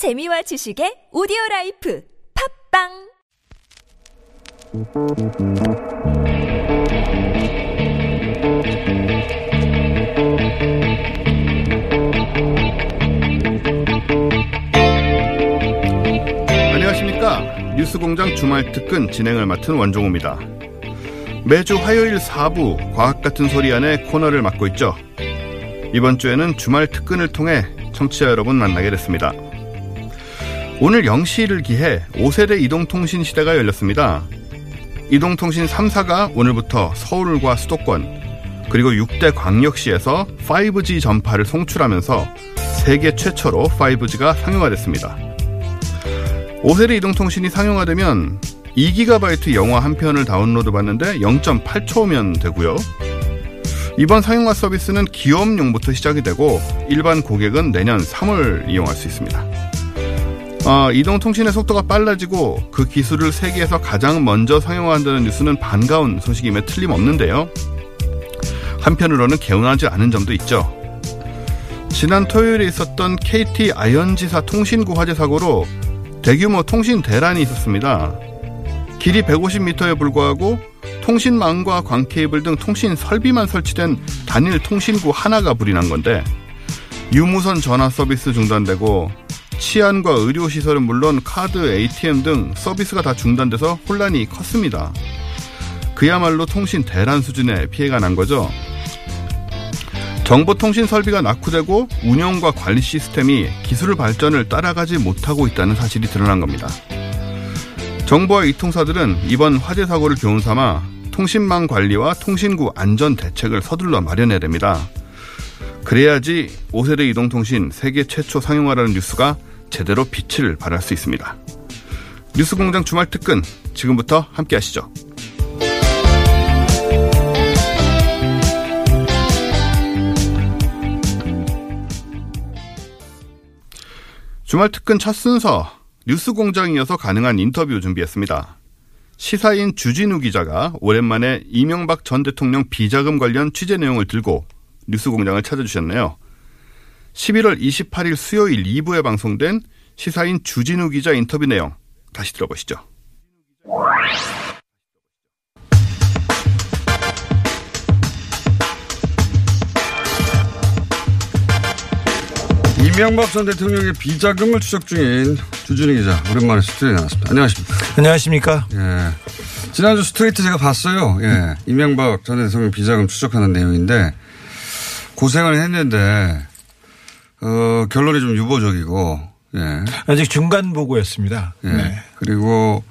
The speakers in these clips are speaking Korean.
재미와 지식의 오디오 라이프 팟빵 안녕하십니까. 뉴스공장 주말 특근 진행을 맡은 원종우입니다. 매주 화요일 4부 과학 같은 소리하네 코너를 맡고 있죠. 이번 주에는 주말 특근을 통해 청취자 여러분 만나게 됐습니다. 오늘 0시를 기해 5세대 이동통신 시대가 열렸습니다. 이동통신 3사가 오늘부터 서울과 수도권 그리고 6대 광역시에서 5G 전파를 송출하면서 세계 최초로 5G가 상용화됐습니다. 5세대 이동통신이 상용화되면 2GB 영화 한 편을 다운로드 받는데 0.8초면 되고요. 이번 상용화 서비스는 기업용부터 시작이 되고 일반 고객은 내년 3월 이용할 수 있습니다. 어, 이동통신의 속도가 빨라지고 그 기술을 세계에서 가장 먼저 상용화한다는 뉴스는 반가운 소식임에 틀림없는데요. 한편으로는 개운하지 않은 점도 있죠. 지난 토요일에 있었던 KT 아현지사 통신구 화재 사고로 대규모 통신 대란이 있었습니다. 길이 150m에 불과하고 통신망과 광케이블 등 통신 설비만 설치된 단일 통신구 하나가 불이 난 건데 유무선 전화 서비스 중단되고 치안과 의료시설은 물론 카드, ATM 등 서비스가 다 중단돼서 혼란이 컸습니다. 그야말로 통신 대란 수준의 피해가 난 거죠. 정보통신 설비가 낙후되고 운영과 관리 시스템이 기술 발전을 따라가지 못하고 있다는 사실이 드러난 겁니다. 정부와 이통사들은 이번 화재 사고를 교훈 삼아 통신망 관리와 통신구 안전 대책을 서둘러 마련해야 됩니다. 그래야지 5세대 이동통신 세계 최초 상용화라는 뉴스가 제대로 빛을 발할 수 있습니다. 뉴스공장 주말 특근 지금부터 함께 하시죠. 주말 특근 첫 순서 뉴스공장이어서 가능한 인터뷰 준비했습니다. 시사인 주진우 기자가 오랜만에 이명박 전 대통령 비자금 관련 취재 내용을 들고 뉴스공장을 찾아주셨네요. 11월 28일 수요일 2부에 방송된 시사인 주진우 기자 인터뷰 내용 다시 들어보시죠. 이명박 전 대통령의 비자금을 추적 중인 주준희 기자 오랜만에 스튜디오에 나왔습니다. 안녕하십니까? 안녕하십니까? 예. 지난주 스트레이트 제가 봤어요. 예. 이명박 전 대통령 비자금 추적하는 내용인데 고생을 했는데 어, 결론이 좀 유보적이고 예. 아직 중간 보고였습니다. 예. 네. 그리고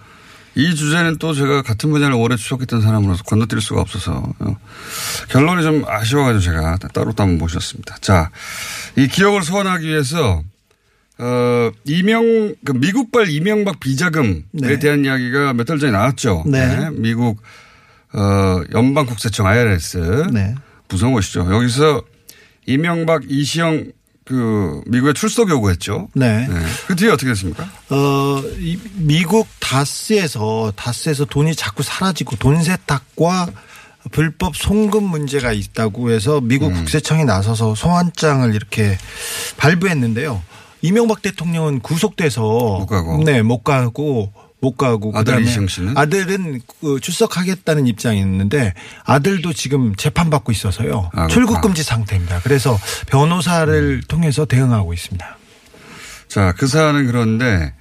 이 주제는 또 제가 같은 분야를 오래 추적했던 사람으로서 건너뛸 수가 없어서 어, 결론이 좀 아쉬워가지고 제가 따로 또 한번 모셨습니다. 자, 이 기억을 소환하기 위해서 어, 이명, 그 미국발 이명박 비자금에 네. 대한 이야기가 몇 달 전에 나왔죠. 네. 미국, 어, 연방국세청 IRS. 네. 것이죠. 여기서 이명박 이시영 그 미국에 출석 요구했죠. 네. 그 뒤에 어떻게 됐습니까? 어, 이 미국 다스에서 다스에서 돈이 자꾸 사라지고 돈 세탁과 불법 송금 문제가 있다고 해서 미국 국세청이 나서서 소환장을 이렇게 발부했는데요. 이명박 대통령은 구속돼서 못 가고. 네, 못 가고 못 가고 아들 이시영 씨는? 아들은 그 출석하겠다는 입장이 있는데 아들도 지금 재판 받고 있어서요. 아, 출국. 금지 상태입니다. 그래서 변호사를 통해서 대응하고 있습니다. 자, 그 사안은 그런데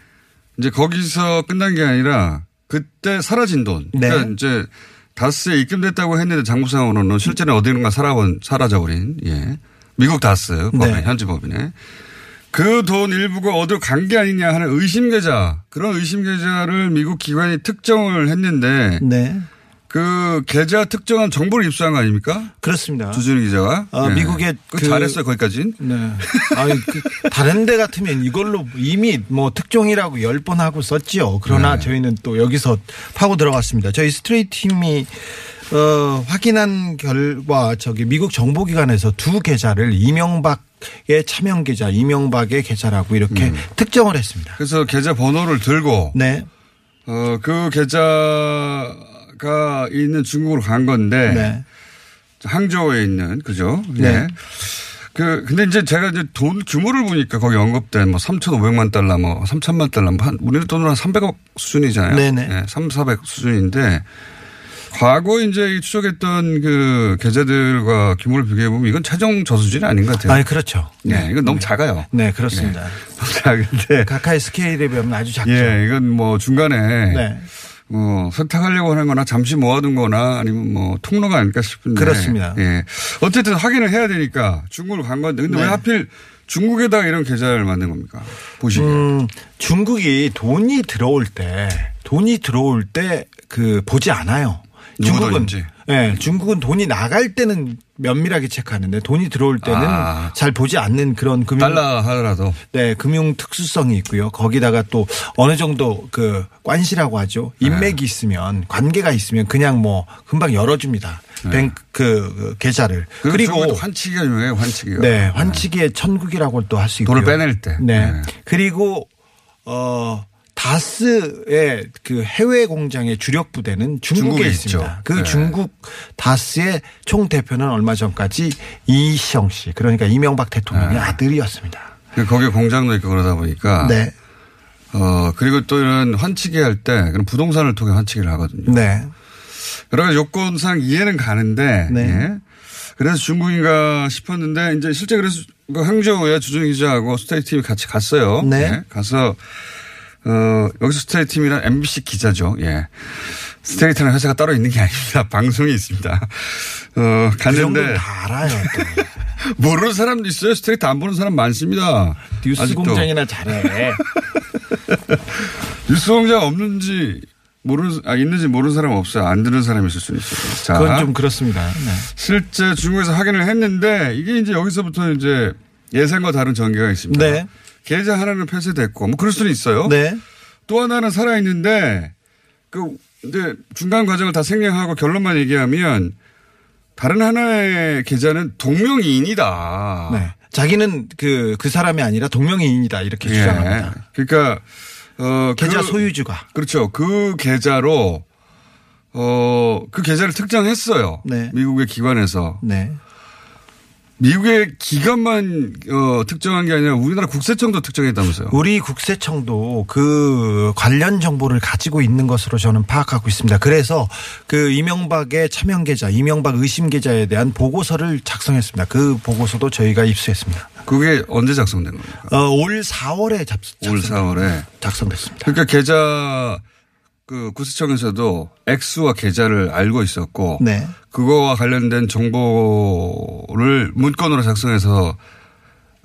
이제 거기서 끝난 게 아니라 그때 사라진 돈. 그러니까 네. 이제 다스에 입금됐다고 했는데 장부상으로는 실제는 어디론가 사라본, 사라져버린, 예. 미국 다스 법인, 네. 현지 법인에. 그 돈 일부가 어디로 간게 아니냐 하는 의심 계좌, 그런 의심 계좌를 미국 기관이 특정을 했는데 네. 그 계좌 특정한 정보를 입수한 거 아닙니까? 그렇습니다. 주준희 기자가. 아, 미국의 그 그- 잘했어요, 거기까진. 네. 아니, 그 다른 데 같으면 이걸로 이미 뭐 특종이라고 열 번 하고 썼지요. 그러나 네. 저희는 또 여기서 파고 들어갔습니다. 저희 스트레이트 팀이 어, 확인한 결과 저기 미국 정보기관에서 두 계좌를 이명박 의 차명 계좌, 이명박의 계좌라고 이렇게 특정을 했습니다. 그래서 계좌 번호를 들고 네. 어, 그 계좌가 있는 중국으로 간 건데 네. 항저우에 있는 그죠? 네. 예. 그, 근데 이제 제가 이제 돈 규모를 보니까 거기 언급된 뭐 3,500만 달러, 뭐 3천만 달러, 뭐 한, 우리는 돈으로 한 300억 수준이잖아요. 네네. 네, 3, 400 수준인데 과거 이제 이 추적했던 그 계좌들과 규모를 비교해 보면 이건 최종 저수준이 아닌 것 같아요. 아니 그렇죠. 네, 이건 너무 작아요. 네 그렇습니다. 너무 작은데. 가까이 스케일에 비하면 아주 작죠. 예, 이건 뭐 중간에 네. 뭐 세탁하려고 하는 거나 잠시 모아둔 거나 아니면 뭐 통로가 아닐까 싶은데. 그렇습니다. 예. 어쨌든 확인을 해야 되니까 중국을 간 건데 근데 왜 네. 하필 중국에다가 이런 계좌를 만든 겁니까? 보시기에. 음, 중국이 돈이 들어올 때 돈이 들어올 때 그 보지 않아요. 중국은. 예, 중국은 돈이 나갈 때는 면밀하게 체크하는데 돈이 들어올 때는 아. 잘 보지 않는 그런 금융 달러 하더라도. 네, 금융 특수성이 있고요. 거기다가 또 어느 정도 그 관시라고 하죠. 인맥이 있으면 관계가 있으면 그냥 뭐 금방 열어줍니다. 뱅크 그, 그 계좌를. 그리고 그리고 환치기가 유명해요, 환치기가. 네, 환치기의 천국이라고 또 할 수 있고요. 돈을 빼낼 때. 네. 네. 그리고 어 다스의 그 해외 공장의 주력 부대는 중국에 중국에 있습니다. 있죠. 그 네. 중국 다스의 총 대표는 얼마 전까지 이시영 씨, 그러니까 이명박 대통령의 네. 아들이었습니다. 그 거기에 공장도 있고 그러다 보니까. 네. 어, 그리고 또 이런 환치기 할 때 그런 부동산을 통해 환치기를 하거든요. 네. 여러 가지 요건상 이해는 가는데. 네. 예. 그래서 중국인가 싶었는데 이제 실제 그래서 그 항저우에 주진우 기자하고 스트레이트 팀이 같이 갔어요. 네. 예. 가서 어, 여기서 스트레이트 팀이란 MBC 기자죠. 예. 스트레이트는 회사가 따로 있는 게 아닙니다. 방송이 있습니다. 어, 갔는데 다 알아요. 또. 모르는 사람도 있어요. 스트레이트 안 보는 사람 많습니다. 뉴스 아직도. 공장이나 잘해. 뉴스 공장 없는지 모르는 아 있는지 모르는 사람 없어요. 안 듣는 사람이 있을 수는 있어요. 자, 그건 좀 그렇습니다. 네. 실제 중국에서 확인을 했는데 이게 이제 여기서부터 이제 예상과 다른 전개가 있습니다. 네. 계좌 하나는 폐쇄됐고 뭐 그럴 수는 있어요. 네. 또 하나는 살아 있는데 그 이제 중간 과정을 다 생략하고 결론만 얘기하면 다른 하나의 계좌는 동명이인이다. 네. 자기는 그, 그 사람이 아니라 동명이인이다. 이렇게 예. 주장합니다. 그러니까 어 계좌 그- 소유주가. 그렇죠. 그 계좌로 어, 그 계좌를 특정했어요. 네. 미국의 기관에서. 네. 미국의 기관만 어, 특정한 게 아니라 우리나라 국세청도 특정했다면서요. 우리 국세청도 그 관련 정보를 가지고 있는 것으로 저는 파악하고 있습니다. 그래서 그 이명박의 차명 계좌, 이명박 의심 계좌에 대한 보고서를 작성했습니다. 그 보고서도 저희가 입수했습니다. 그게 언제 작성된 겁니까? 어, 올 4월에 잡, 올 작성- 4월에. 작성됐습니다. 그러니까 계좌 그 구세청에서도 액수와 계좌를 알고 있었고 네. 그거와 관련된 정보를 문건으로 작성해서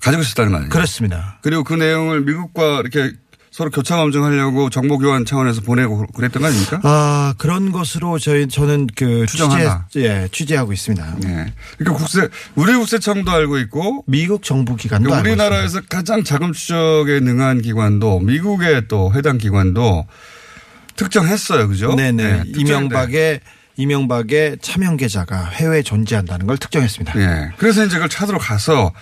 가지고 있었다는 거 아니에요? 그렇습니다. 그리고 그 내용을 미국과 이렇게 서로 교차 검증하려고 정보 교환 차원에서 보내고 그랬던 거 아닙니까? 아, 그런 것으로 저희, 저는 그 취재, 추정한다. 예, 취재하고 있습니다. 예. 그러니까 국세 우리 국세청도 알고 있고 미국 정부 기관도 그러니까 우리나라에서 가장 자금 추적에 능한 기관도 미국의 또 해당 기관도 특정했어요, 그죠? 네네. 예, 특정했는데. 이명박의, 이명박의 차명 계좌가 해외에 존재한다는 걸 특정했습니다. 예. 그래서 이제 그걸 찾으러 가서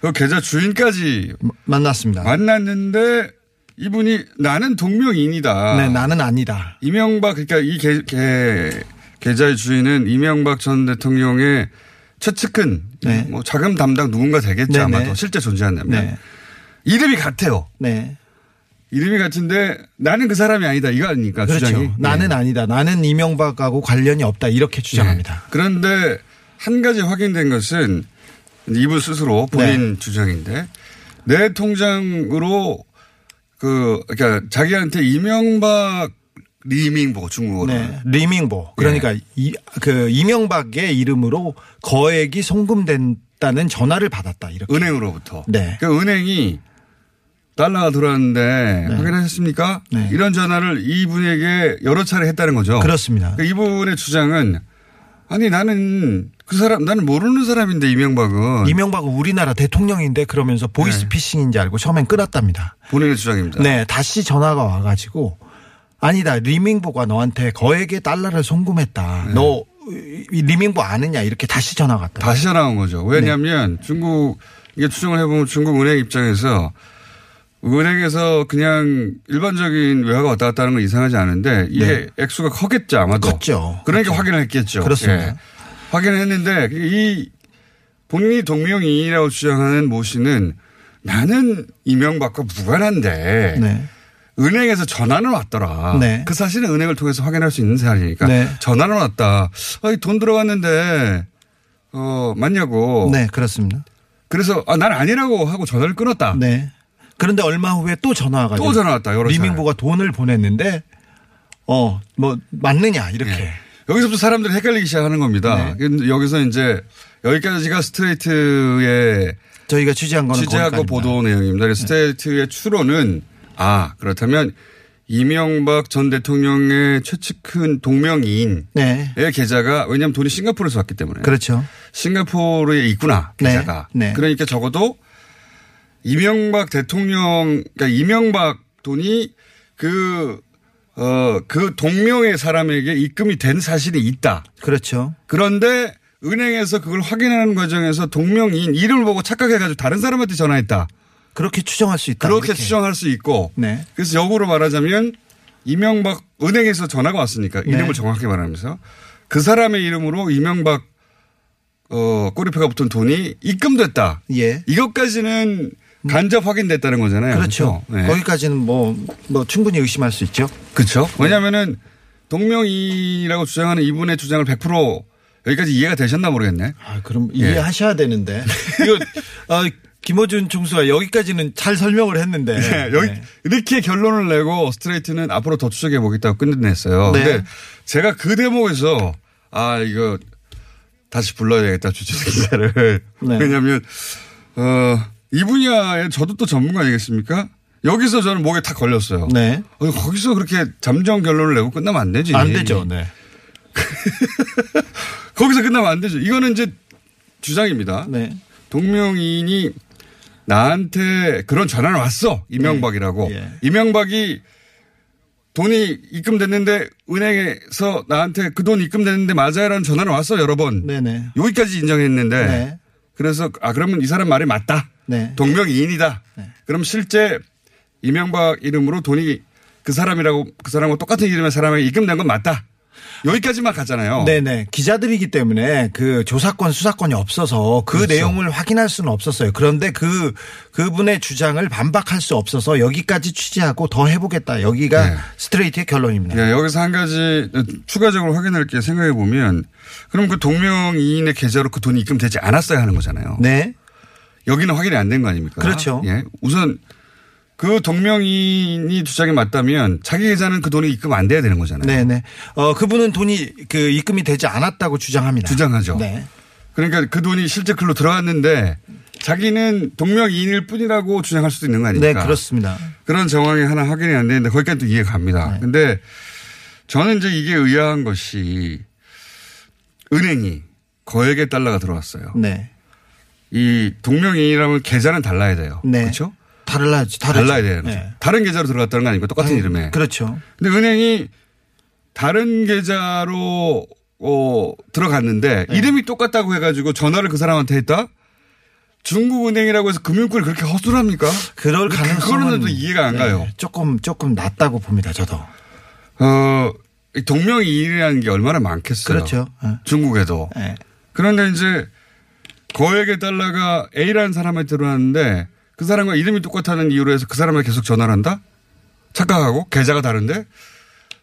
그 계좌 주인까지 만났습니다. 만났는데 이분이 나는 동명이인이다. 네, 나는 아니다. 이명박 그러니까 이 계, 계, 계좌의 주인은 이명박 전 대통령의 최측근 네. 뭐 자금 담당 누군가 되겠죠 네네. 아마도 실제 존재한다면 네. 이름이 같아요. 네. 이름이 같은데 나는 그 사람이 아니다 이거 아닙니까 그렇죠. 주장이? 나는 네. 아니다. 나는 이명박하고 관련이 없다. 이렇게 주장합니다. 네. 그런데 한 가지 확인된 것은 이분 스스로 본인 네. 주장인데 내 통장으로 그 그러니까 자기한테 이명박 리밍보 중국어로 네. 리밍보. 그러니까 이, 그 이명박의 이름으로 거액이 송금된다는 전화를 받았다. 이렇게. 은행으로부터. 네. 그 은행이 달러가 들어왔는데 확인하셨습니까? 네. 이런 전화를 이분에게 여러 차례 했다는 거죠. 그렇습니다. 그러니까 이분의 주장은 아니 나는 그 사람 나는 모르는 사람인데 이명박은 이명박은 우리나라 대통령인데 그러면서 네. 보이스피싱인지 알고 처음엔 끊었답니다. 본인의 주장입니다. 네. 다시 전화가 와가지고 아니다. 리밍보가 너한테 거액의 달러를 송금했다. 너이 리밍보 아느냐 이렇게 다시 전화가 왔다. 네. 다시 전화 온 거죠. 왜냐하면 네. 중국 이게 추정을 해보면 중국 은행 입장에서 은행에서 그냥 일반적인 외화가 왔다 갔다 하는 건 이상하지 않은데 이게 액수가 컸겠죠 아마도. 컸죠. 그러니까 컸죠. 확인을 했겠죠. 그렇습니다. 예. 확인을 했는데 이 본인이 동명이인이라고 주장하는 모 씨는 나는 이명박과 무관한데 네. 은행에서 전화는 왔더라. 네. 그 사실은 은행을 통해서 확인할 수 있는 사실이니까 네. 전화는 왔다. 아니 돈 들어갔는데 어 맞냐고. 네, 그렇습니다. 그래서 아, 난 아니라고 하고 전화를 끊었다. 네. 그런데 얼마 후에 또 전화 와가지고 또 전화 왔다. 리밍보가 돈을 보냈는데 어 뭐 맞느냐 이렇게 예. 여기서부터 사람들이 헷갈리기 시작하는 겁니다. 근데 여기서 이제 여기까지가 스트레이트의 저희가 취재한 거는 취재하고. 보도 내용입니다. 그래서 스트레이트의 추론은 아 그렇다면 이명박 전 대통령의 최측근 동명이인의 네. 계좌가 왜냐하면 돈이 싱가포르에서 왔기 때문에 그렇죠. 싱가포르에 있구나 네. 계좌가. 네. 그러니까 적어도 이명박 대통령 그러니까 이명박 돈이 그 어, 그 동명의 사람에게 입금이 된 사실이 있다. 그렇죠. 그런데 은행에서 그걸 확인하는 과정에서 동명이인 이름을 보고 착각해가지고 다른 사람한테 전화했다. 그렇게 추정할 수 있다. 그렇게 이렇게. 추정할 수 있고. 네. 그래서 역으로 말하자면 이명박 은행에서 전화가 왔으니까 네. 이름을 정확히 말하면서 그 사람의 이름으로 이명박 어, 꼬리표가 붙은 돈이 입금됐다. 예. 이것까지는 간접 확인됐다는 거잖아요. 그렇죠. 네. 거기까지는 뭐, 뭐 충분히 의심할 수 있죠. 그렇죠. 왜냐하면은 동명이라고 주장하는 이분의 주장을 100% 여기까지 이해가 되셨나 모르겠네. 아, 그럼 예. 이해하셔야 되는데. 이거, 어, 김호준 총수가 여기까지는 잘 설명을 했는데. 네, 여기 네. 이렇게 결론을 내고 스트레이트는 앞으로 더 추적해 보겠다고 끝냈어요. 네. 근데 제가 그 대목에서 아 이거 다시 불러야 되겠다 주최 기자를 네. 왜냐하면 어, 이 분야에 저도 또 전문가 아니겠습니까? 여기서 저는 목에 탁 걸렸어요. 네. 어, 거기서 그렇게 잠정 결론을 내고 끝나면 안 되지. 안 되죠. 네. 거기서 끝나면 안 되죠. 이거는 이제 주장입니다. 네. 동명이인이 나한테 그런 전화를 왔어. 이명박이라고. 네. 예. 이명박이 돈이 입금됐는데 은행에서 나한테 그 돈 입금됐는데 맞아요라는 전화를 왔어 여러 번. 네네. 여기까지 인정했는데 네. 그래서 아 그러면 이 사람 말이 맞다. 네. 동명이인이다. 그럼 실제 이명박 이름으로 돈이 그 사람이라고 그 사람과 똑같은 이름의 사람에게 입금된 건 맞다. 여기까지만 갔잖아요. 네네. 기자들이기 때문에 그 조사권, 수사권이 없어서 그 그렇죠. 내용을 확인할 수는 없었어요. 그런데 그, 그분의 주장을 반박할 수 없어서 여기까지 취재하고 더 해보겠다. 여기가 네. 스트레이트의 결론입니다. 예, 여기서 한 가지 추가적으로 확인할 게 생각해 보면 그럼 그 동명이인의 계좌로 그 돈이 입금되지 않았어야 하는 거잖아요. 네. 여기는 확인이 안 된 거 아닙니까? 그렇죠. 예. 우선 그 동명이인이 주장이 맞다면 자기 계좌는 그 돈이 입금 안 돼야 되는 거잖아요. 네네. 어, 그분은 돈이 그 입금이 되지 않았다고 주장합니다. 주장하죠. 네. 그러니까 그 돈이 실제 글로 들어갔는데 자기는 동명이인일 뿐이라고 주장할 수도 있는 거 네, 아닙니까? 그렇습니다. 그런 정황이 하나 확인이 안 되는데 거기까지 또 이해가 갑니다. 네. 근데 저는 이제 이게 의아한 것이 은행이 거액의 달러가 들어왔어요. 네. 이 동명이인이라면 계좌는 달라야 돼요. 네. 그렇죠? 달라야지. 다르죠. 달라야 거죠. 네. 다른 계좌로 들어갔다는 거 아닙니까? 똑같은 이름에. 그렇죠. 근데 은행이 다른 계좌로 어, 들어갔는데 네. 이름이 똑같다고 해가지고 전화를 그 사람한테 했다? 중국은행이라고 해서 금융권을 그렇게 허술합니까? 그럴 가능성은 그거는 또 이해가 안 가요. 네, 조금 조금 낮다고 봅니다. 저도. 어, 이 동명이인이라는 게 얼마나 많겠어요. 그렇죠. 네. 중국에도. 네. 그런데 이제 거액의 달러가 A라는 사람한테 들어왔는데 그 사람과 이름이 똑같다는 이유로 해서 그 사람에게 계속 전화를 한다? 착각하고 계좌가 다른데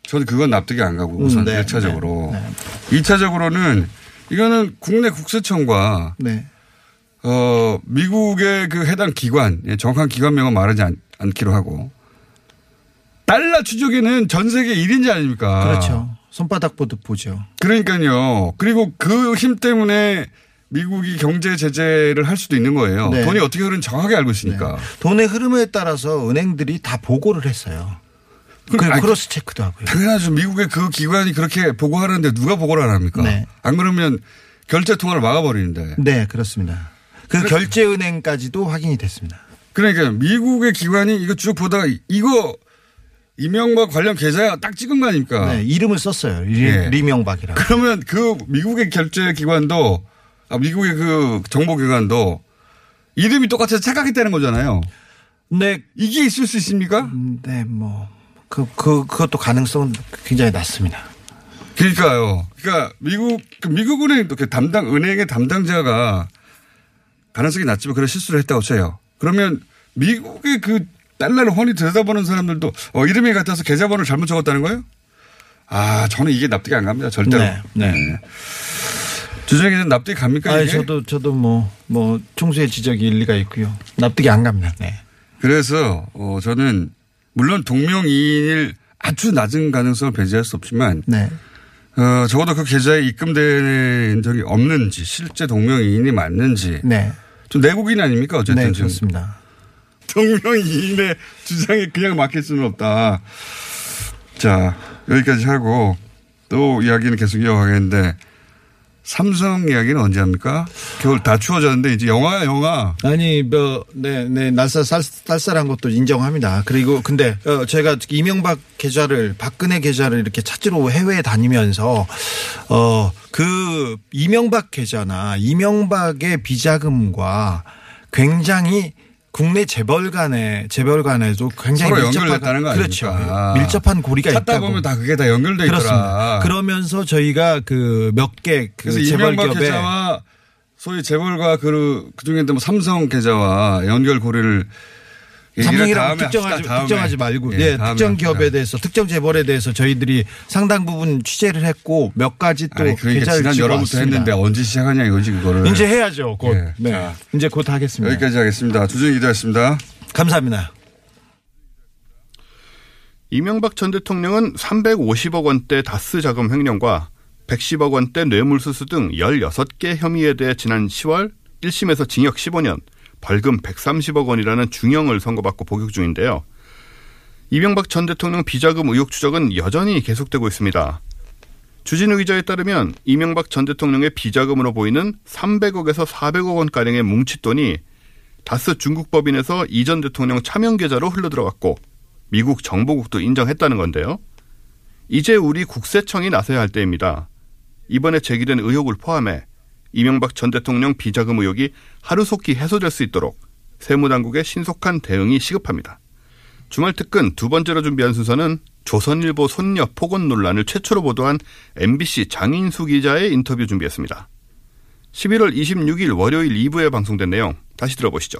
저는 그건 납득이 안 가고 우선 음, 네, 1차적으로. 네, 2차적으로는 이거는 국내 국세청과 네. 어, 미국의 그 해당 기관, 예, 정확한 기관명은 말하지 않, 않기로 하고 달러 추적에는 전 세계 1인지 아닙니까? 그렇죠. 손바닥 보듯 보죠. 그러니까요. 그리고 그 힘 때문에 미국이 경제 제재를 할 수도 있는 거예요. 네. 돈이 어떻게 흐르는지 정확하게 알고 있으니까. 돈의 흐름에 따라서 은행들이 다 보고를 했어요. 그 크로스 체크도 하고요. 당연하죠. 미국의 그 기관이 그렇게 보고하는데 누가 보고를 안 합니까? 네. 안 그러면 결제 통화를 막아버리는데. 네, 그렇습니다. 그 결제 은행까지도 확인이 됐습니다. 그러니까 미국의 기관이 이거 쭉 보다가 이거 이명박 관련 계좌 딱 찍은 거 아닙니까? 네, 이름을 썼어요. 리, 예. 리명박이라고. 그러면 그 미국의 결제 기관도 아, 미국의 그 정보기관도 이름이 똑같아서 착각했다는 거잖아요. 네, 이게 있을 수 있습니까? 네, 뭐, 그, 그, 그것도 가능성은 굉장히 낮습니다. 그러니까요. 그러니까 미국 그 미국 은행 또 담당 은행의 담당자가 가능성이 낮지만 그런 실수를 했다고 쳐요. 그러면 미국의 그 달러를 훤히 들여다보는 사람들도 어, 이름이 같아서 계좌번호를 잘못 적었다는 거예요? 아, 저는 이게 납득이 안 갑니다. 절대로. 네. 네. 주정에 는 납득이 갑니까? 아니, 이게? 저도 저도 뭐뭐 총수의 지적이 일리가 있고요. 납득이 안 갑니다. 네. 그래서 어, 저는 물론 동명이인일 아주 낮은 가능성을 배제할 수 없지만 네. 어, 적어도 그 계좌에 입금된 적이 없는지 실제 동명이인이 맞는지 네. 좀 내국인 아닙니까 어쨌든 네, 그렇습니다. 동명이인의 주장에 그냥 맡길 수는 없다. 자 여기까지 하고 또 이야기는 계속 이어가겠는데 삼성 이야기는 언제 합니까? 겨울 다 추워졌는데 이제 영화야 영화. 아니 뭐 네, 네 날쌀 쌀, 쌀쌀한 것도 인정합니다. 그리고 근데 어, 제가 이명박 계좌를 박근혜 계좌를 이렇게 찾으러 해외에 다니면서 어 그 이명박 계좌나 이명박의 비자금과 굉장히 국내 재벌 간의 재벌 간에도 굉장히 서로 밀접한 연결됐다는 거 그렇죠. 아닙니까? 밀접한 고리가 찾다 있다고. 보면 다 그게 다 연결돼 그렇습니다. 있더라. 그러면서 저희가 그 몇 개 그 재벌 기업에 소위 재벌과 그, 그 중에 뭐 삼성 계좌와 연결 고리를 삼성이라고 다음에 특정하지. 특정하지 말고 예, 예, 특정 합시다. 기업에 대해서 특정 재벌에 대해서 저희들이 상당 부분 취재를 했고 몇 가지 또 아니, 그러니까 계좌를 지난 왔습니다. 했는데 언제 시작하냐 이거지 그거를. 이제 해야죠. 곧. 예. 네. 자. 이제 곧 하겠습니다. 여기까지 하겠습니다. 주중 기도했습니다. 감사합니다. 이명박 전 대통령은 350억 원대 다스 자금 횡령과 110억 원대 뇌물수수 등 16개 혐의에 대해 지난 10월 1심에서 징역 15년, 벌금 130억 원이라는 중형을 선고받고 복역 중인데요. 이명박 전 대통령 비자금 의혹 추적은 여전히 계속되고 있습니다. 주진우 기자에 따르면 이명박 전 대통령의 비자금으로 보이는 300억에서 400억 원가량의 뭉칫돈이 다스 중국 법인에서 이 전 대통령 차명 계좌로 흘러들어갔고 미국 정보국도 인정했다는 건데요. 이제 우리 국세청이 나서야 할 때입니다. 이번에 제기된 의혹을 포함해 이명박 전 대통령 비자금 의혹이 하루속히 해소될 수 있도록 세무당국의 신속한 대응이 시급합니다. 주말 특근 두 번째로 준비한 순서는 조선일보 손녀 폭언 논란을 최초로 보도한 MBC 장인수 기자의 인터뷰 준비했습니다. 11월 26일 월요일 2부에 방송된 내용 다시 들어보시죠.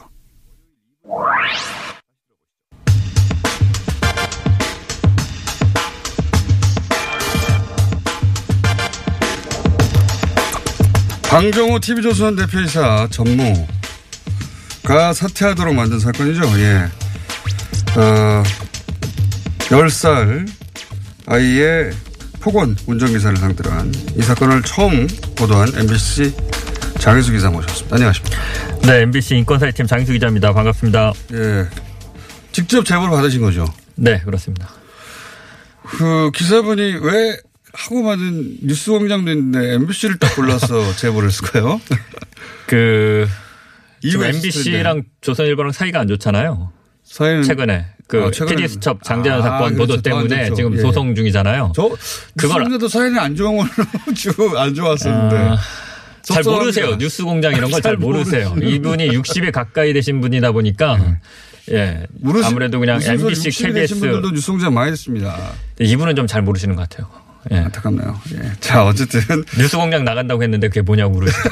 방정호 TV조선 대표이사 전무가 사퇴하도록 만든 사건이죠. 예. 어, 10살 아이의 폭언 운전기사를 상대로 한 이 사건을 처음 보도한 MBC 장희수 기자 모셨습니다. 안녕하십니까. 네, MBC 인권사회팀 장희수 기자입니다. 반갑습니다. 예. 직접 제보를 받으신 거죠. 네, 그렇습니다. 그 기사분이 왜 하고 받은 뉴스공장도 있는데 MBC를 딱 골라서 제보를 했을까요? 그 지금 MBC랑 조선일보랑 사이가 안 좋잖아요. 사회는 최근에 그 아, 최근에- PD 수첩 장재현 아, 사건 그렇죠. 보도 때문에 더안 좋죠. 지금 예. 소송 중이잖아요. 저 그걸- 도 사연이 안 좋은 걸로 주고 안 좋았었는데 아, 잘. 모르세요. 뉴스 공장 이런 걸잘잘 모르세요. 이분이 60에 가까이 되신 분이다 보니까 예. 모르시- 아무래도 그냥 MBC, 60이 되신 KBS 분들도 뉴스 공장 많이 됐습니다. 이분은 좀 잘 모르시는 것 같아요. 예. 안타깝네요. 예. 자 어쨌든 뉴스 공장 나간다고 했는데 그게 뭐냐고 물으시죠.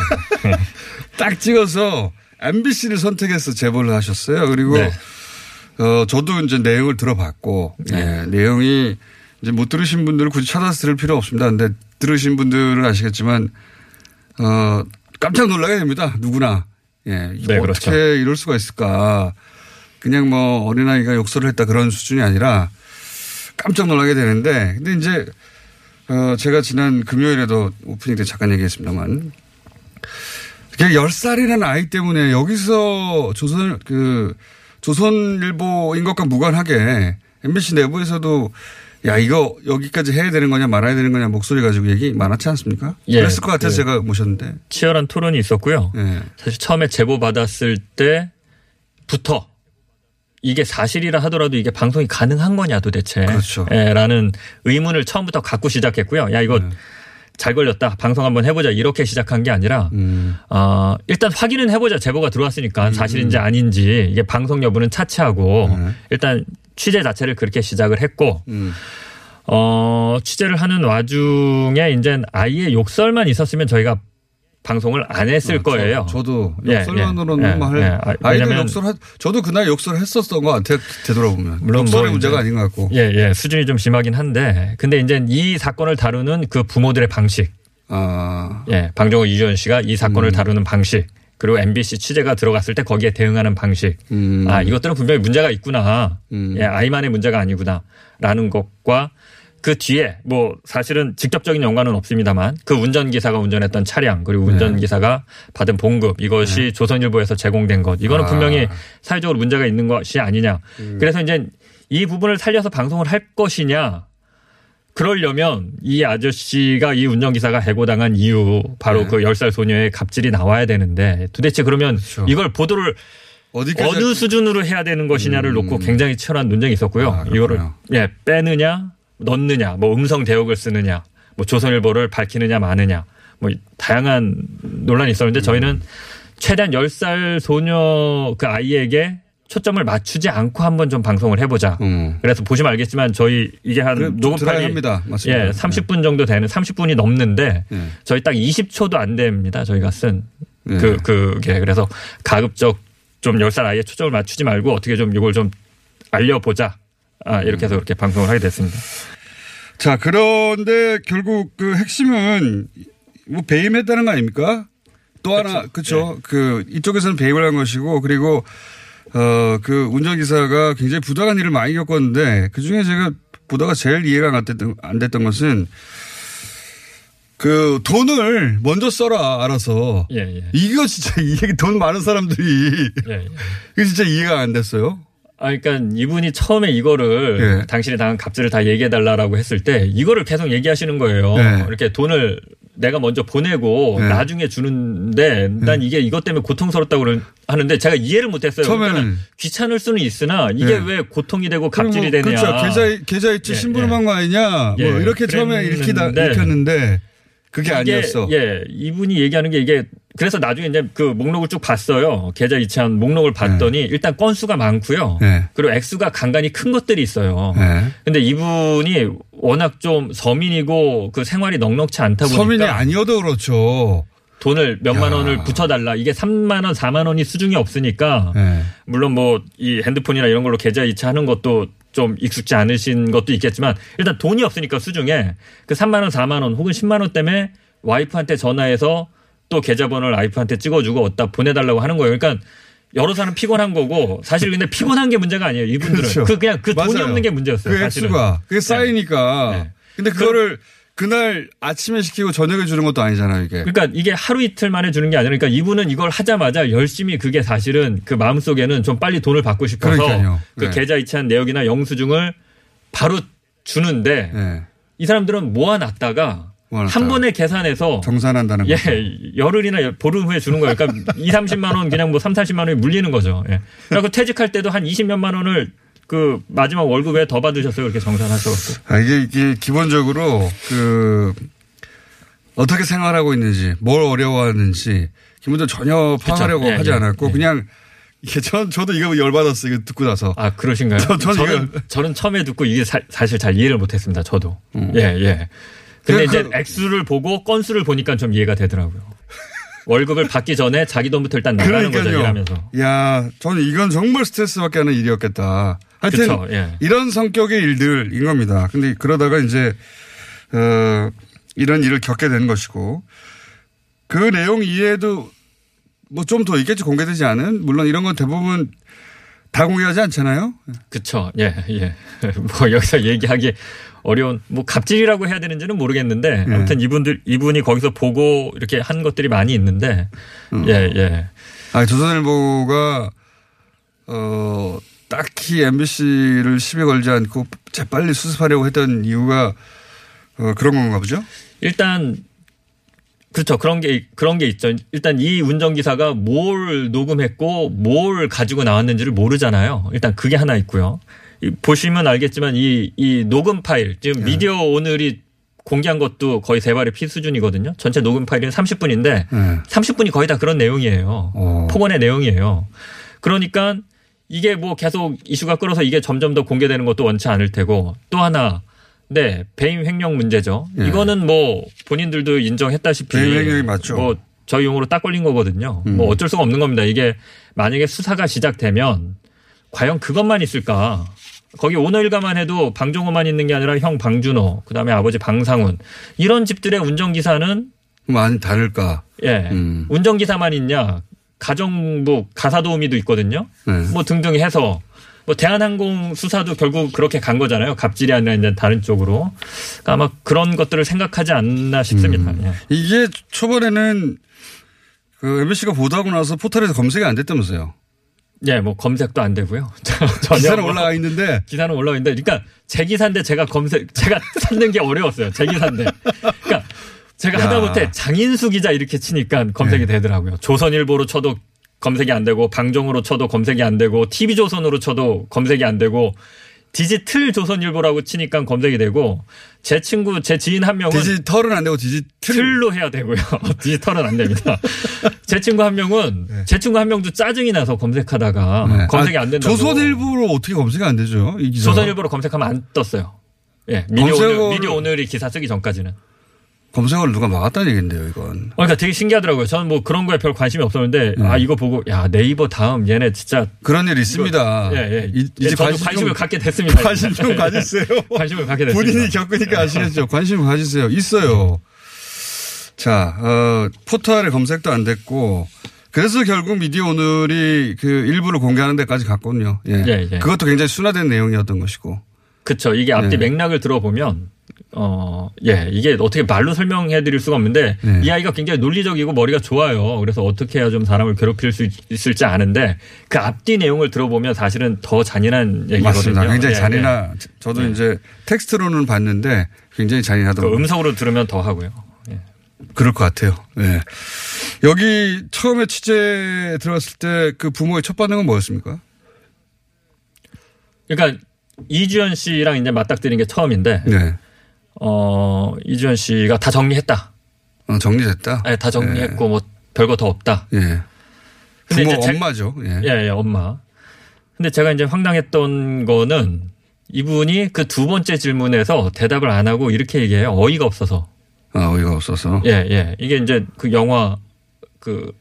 딱 찍어서 MBC를 선택해서 제보를 하셨어요. 그리고 네. 어 저도 이제 내용을 들어봤고 예, 내용이 이제 못 들으신 분들은 굳이 찾아서 들을 필요 없습니다. 근데 들으신 분들은 아시겠지만 어 깜짝 놀라게 됩니다. 누구나 예 네, 어떻게 그렇죠. 이럴 수가 있을까? 그냥 뭐 어린아이가 욕설을 했다 그런 수준이 아니라 깜짝 놀라게 되는데 근데 이제 어 제가 지난 금요일에도 오프닝 때 잠깐 얘기했습니다만 그냥 10살이라는 아이 때문에 여기서 조선, 그, 조선일보인 것과 무관하게 MBC 내부에서도 야, 이거 여기까지 해야 되는 거냐 말아야 되는 거냐 목소리 가지고 얘기 많았지 않습니까? 예. 그랬을 것 같아서 예. 제가 모셨는데. 치열한 토론이 있었고요. 예. 사실 처음에 제보 받았을 때부터 이게 사실이라 하더라도 이게 방송이 가능한 거냐 도대체. 그렇죠. 예, 라는 의문을 처음부터 갖고 시작했고요. 야, 이거 잘 걸렸다. 방송 한번 해보자. 이렇게 시작한 게 아니라, 네. 음. 어, 일단 확인은 해보자. 제보가 들어왔으니까 사실인지 아닌지 이게 방송 여부는 차치하고 네. 일단 취재 자체를 그렇게 시작을 했고, 음. 어, 취재를 하는 와중에 이제 아이의 욕설만 있었으면 저희가 방송을 안 했을 어, 거예요. 저, 도 예, 욕설만으로는 예, 뭐 할, 예, 아, 아이들 욕설, 하, 저도 그날 욕설 했었던 것 같아요. 되돌아보면. 물론 욕설의 뭐 문제가 아닌 것 같고. 예, 예. 수준이 좀 심하긴 한데 근데 이제 이 사건을 다루는 그 부모들의 방식 아, 예, 방종호 이주연 씨가 이 사건을 다루는 방식 그리고 MBC 취재가 들어갔을 때 거기에 대응하는 방식 음. 아 이것들은 분명히 문제가 있구나 음. 예, 아이만의 문제가 아니구나라는 것과 그 뒤에 뭐 사실은 직접적인 연관은 없습니다만 그 운전기사가 운전했던 차량 그리고 네. 운전기사가 받은 봉급 이것이 조선일보에서 제공된 것 이거는 아. 분명히 사회적으로 문제가 있는 것이 아니냐 음. 그래서 이제 이 부분을 살려서 방송을 할 것이냐 그러려면 이 아저씨가 이 운전기사가 해고당한 이유 바로 네. 그 10살 소녀의 갑질이 나와야 되는데 도대체 그러면 그렇죠. 이걸 보도를. 어느 수준으로 해야 되는 것이냐를 놓고 굉장히 치열한 논쟁이 있었고요. 아, 이거를. 예, 빼느냐, 넣느냐, 뭐 음성 대역을 쓰느냐, 뭐 조선일보를 밝히느냐 마느냐, 뭐 다양한 논란이 있었는데 저희는 최대한 10살 소녀 그 아이에게 초점을 맞추지 않고 한번 좀 방송을 해보자. 음. 그래서 보시면 알겠지만 저희 이게 한 그래, 좀 녹음 들어야 파일이 합니다. 맞습니다. 예, 30분 정도 되는 30분이 넘는데 네. 저희 딱 20초도 안 됩니다. 저희가 쓴 네. 그, 그게 그래서 가급적 좀 10살 아이에 초점을 맞추지 말고 어떻게 좀 이걸 좀 알려보자. 아, 이렇게 해서 그렇게 방송을 하게 됐습니다. 자, 그런데 결국 그 핵심은 뭐 배임했다는 거 아닙니까? 또 하나, 그쵸. 그 이쪽에서는 배임을 한 것이고 그리고 어, 그 운전기사가 굉장히 부당한 일을 많이 겪었는데 그 중에 제가 보다가 제일 이해가 안 됐던, 안 됐던 것은 그 돈을 먼저 써라, 알아서. 예, 예. 이거 진짜 이게 돈 많은 사람들이 예, 예. 이게 진짜 이해가 안 됐어요. 아, 그러니까 이분이 처음에 이거를 예. 당신이 당한 갑질을 다 얘기해달라고 했을 때 이거를 계속 얘기하시는 거예요. 예. 이렇게 돈을 내가 먼저 보내고 예. 나중에 주는데 난 이게 이것 때문에 고통스럽다고 하는데 제가 이해를 못했어요. 처음에는. 그러니까 귀찮을 수는 있으나 이게 예. 왜 고통이 되고 갑질이 뭐 되냐. 그렇죠. 계좌, 계좌 이체 예, 신분만 예. 거 아니냐. 예, 뭐 이렇게 처음에 읽히다, 그랬는데 읽혔는데 그게 이게, 아니었어. 예, 이분이 얘기하는 게 이게 그래서 나중에 이제 그 목록을 쭉 봤어요. 계좌 이체한 목록을 봤더니 일단 건수가 많고요. 네. 그리고 액수가 간간히 큰 것들이 있어요. 네. 근데 이분이 워낙 좀 서민이고 그 생활이 넉넉치 않다 보니까 서민이 아니어도 그렇죠. 돈을 몇만 야. 원을 붙여달라. 이게 3만 원, 4만 원이 수중이 없으니까 네. 물론 뭐 이 핸드폰이나 이런 걸로 계좌 이체하는 것도 좀 익숙지 않으신 것도 있겠지만 일단 돈이 없으니까 수중에 그 3만 원, 4만 원 혹은 10만 원 때문에 와이프한테 전화해서 또 계좌번호를 와이프한테 찍어주고 어디다 보내달라고 하는 거예요. 그러니까 여러 사람 피곤한 거고 사실 근데 피곤한 게 문제가 아니에요. 이분들은 그렇죠. 그 그냥 그 돈이 맞아요. 없는 게 문제였어요. 그 사실은. 액수가. 그게 쌓이니까. 네. 근데 그거를 그 날 아침에 시키고 저녁에 주는 것도 아니잖아요, 이게. 그러니까 이게 하루 이틀 만에 주는 게 아니라 그러니까 이분은 이걸 하자마자 열심히 그게 사실은 그 마음속에는 좀 빨리 돈을 받고 싶어서 그러니까요. 그 네. 계좌 이체한 내역이나 영수증을 바로 주는데 네. 이 사람들은 모아놨다가 모아놨다가. 한 번에 계산해서 정산한다는 예, 거죠. 열흘이나 보름 후에 주는 거예요. 그러니까 2, 30만 원 그냥 뭐 3, 40만 원이 물리는 거죠. 예. 그리고 퇴직할 때도 한 20몇만 원을 그 마지막 월급에 더 받으셨어요. 그렇게 정산하셔서. 아, 이게, 이게 기본적으로 그 어떻게 생활하고 있는지, 뭘 어려워하는지 기본적으로 전혀 파악하려고 예, 하지 예, 않았고 예. 그냥 이게 전 저도 이거 열받았어요. 이거 듣고 나서. 아, 그러신가요? 저- 저는 저는, 저는 처음에 듣고 이게 사, 실잘 이해를 못했습니다. 저도. 예, 예. 그- 근데 이제 그- 액수를 보고 건수를 보니까 좀 이해가 되더라고요. 월급을 받기 전에 자기 돈부터 일단 나가는 거죠. 일하면서. 야, 저는 이건 정말 스트레스 받게 하는 일이었겠다. 하여튼 그쵸, 예. 이런 성격의 일들인 겁니다. 근데 그러다가 이제 어, 이런 일을 겪게 된 것이고 그 내용 이해도 뭐 좀 더 있겠지 공개되지 않은 물론 이런 건 대부분 다 공개하지 않잖아요. 그쵸. 예, 예. 뭐 여기서 얘기하기 어려운, 뭐 갑질이라고 해야 되는지는 모르겠는데 예. 아무튼 이분들, 이분이 거기서 보고 이렇게 한 것들이 많이 있는데 음. 예, 예. 아, 조선일보가 어 딱히 MBC를 시비 걸지 않고 재빨리 수습하려고 했던 이유가 어, 그런 건가 보죠. 일단 그렇죠. 그런 게 그런 게 있죠. 일단 이 운전기사가 뭘 녹음했고 뭘 가지고 나왔는지를 모르잖아요. 일단 그게 하나 있고요. 이 보시면 알겠지만 이, 이 녹음 파일 지금 네. 미디어 오늘이 공개한 것도 거의 세 발의 피 수준이거든요. 전체 녹음 파일은 30분인데 네. 30분이 거의 다 그런 내용이에요. 어. 폭언의 내용이에요. 그러니까 이게 뭐 계속 이슈가 끌어서 이게 점점 더 공개되는 것도 원치 않을 테고 또 하나 네 배임 횡령 문제죠. 예. 이거는 뭐 본인들도 인정했다시피 배임 횡령이 맞죠. 뭐 저희 용어로 딱 걸린 거거든요. 음. 뭐 어쩔 수가 없는 겁니다. 이게 만약에 수사가 시작되면 과연 그것만 있을까? 거기 오너 일가만 해도 방종호만 있는 게 아니라 형 방준호, 그다음에 아버지 방상훈 이런 집들의 운전기사는 많이 다를까? 예 음. 운전기사만 있냐? 가정부 가사도우미도 있거든요. 네. 뭐 등등 해서 뭐 대한항공 수사도 결국 그렇게 간 거잖아요. 갑질이 아니라 이제 다른 쪽으로. 그러니까 아마 그런 것들을 생각하지 않나 싶습니다. 음. 예. 이게 초반에는 그 MBC가 보도하고 나서 포털에서 검색이 안 됐다면서요. 예, 뭐 검색도 안 되고요. 기사는 뭐 올라가 있는데 기사는 올라와 있는데, 그러니까 제 기사인데 제가 검색, 제가 찾는 게 어려웠어요. 제 기사인데. 그러니까 제가 야. 하다못해 장인수 기자 이렇게 치니까 검색이 되더라고요. 조선일보로 쳐도 검색이 안 되고, 방종으로 쳐도 검색이 안 되고, TV조선으로 쳐도 검색이 안 되고, 디지털 조선일보라고 치니까 검색이 되고, 제 친구, 제 지인 한 명은 디지털은 안 되고 디지털. 틀로 해야 되고요. 디지털은 안 됩니다. 제 친구 한 명은 제 친구 한 명도 짜증이 나서 검색하다가 네. 검색이 아, 안 된다고. 조선일보로 어떻게 검색이 안 되죠? 조선일보로 검색하면 안 떴어요. 예, 미디어 오늘, 미디어 오늘이 기사 쓰기 전까지는. 검색어를 누가 막았다는 얘긴데요, 이건. 어, 그러니까 되게 신기하더라고요. 저는 뭐 그런 거에 별 관심이 없었는데 네. 아 이거 보고 야 네이버 다음 얘네 진짜 그런 일 있습니다. 예, 예. 이- 이제 관심 관심을 좀, 갖게 됐습니다. 관심 좀 가지세요. 관심을 갖게 됐습니다. 본인이 겪으니까 아시겠죠. 관심 가지세요. 있어요. 자, 어, 포털에 검색도 안 됐고, 그래서 결국 미디어 오늘이 그 일부를 공개하는 데까지 갔거든요. 예. 예, 예. 그것도 굉장히 순화된 내용이었던 것이고. 그쵸. 이게 앞뒤 네. 맥락을 들어보면, 어, 예, 이게 어떻게 말로 설명해 드릴 수가 없는데, 네. 이 아이가 굉장히 논리적이고 머리가 좋아요. 그래서 어떻게 해야 좀 사람을 괴롭힐 수 있- 있을지 아는데, 그 앞뒤 내용을 들어보면 사실은 더 잔인한 얘기거든요. 맞습니다. 굉장히 예, 잔인하, 저도 예. 이제 텍스트로는 봤는데 굉장히 예. 그 잔인하더라고요. 음성으로 들으면 더 하고요. 예. 그럴 것 같아요. 예. 여기 처음에 취재 들어갔을 때 그 부모의 첫 반응은 뭐였습니까? 그러니까 이주연 씨랑 이제 맞닥뜨린 게 처음인데, 네. 어, 이주연 씨가 다 정리했다. 어, 정리됐다. 예, 다 정리했고, 뭐, 별거 더 없다. 예. 근데 부모 이제 제- 엄마죠. 예. 예, 예, 엄마. 근데 제가 이제 황당했던 거는 이분이 그 두 번째 질문에서 대답을 안 하고 이렇게 얘기해요. 어이가 없어서. 아, 어이가 없어서. 예, 예. 이게 이제 그 영화 그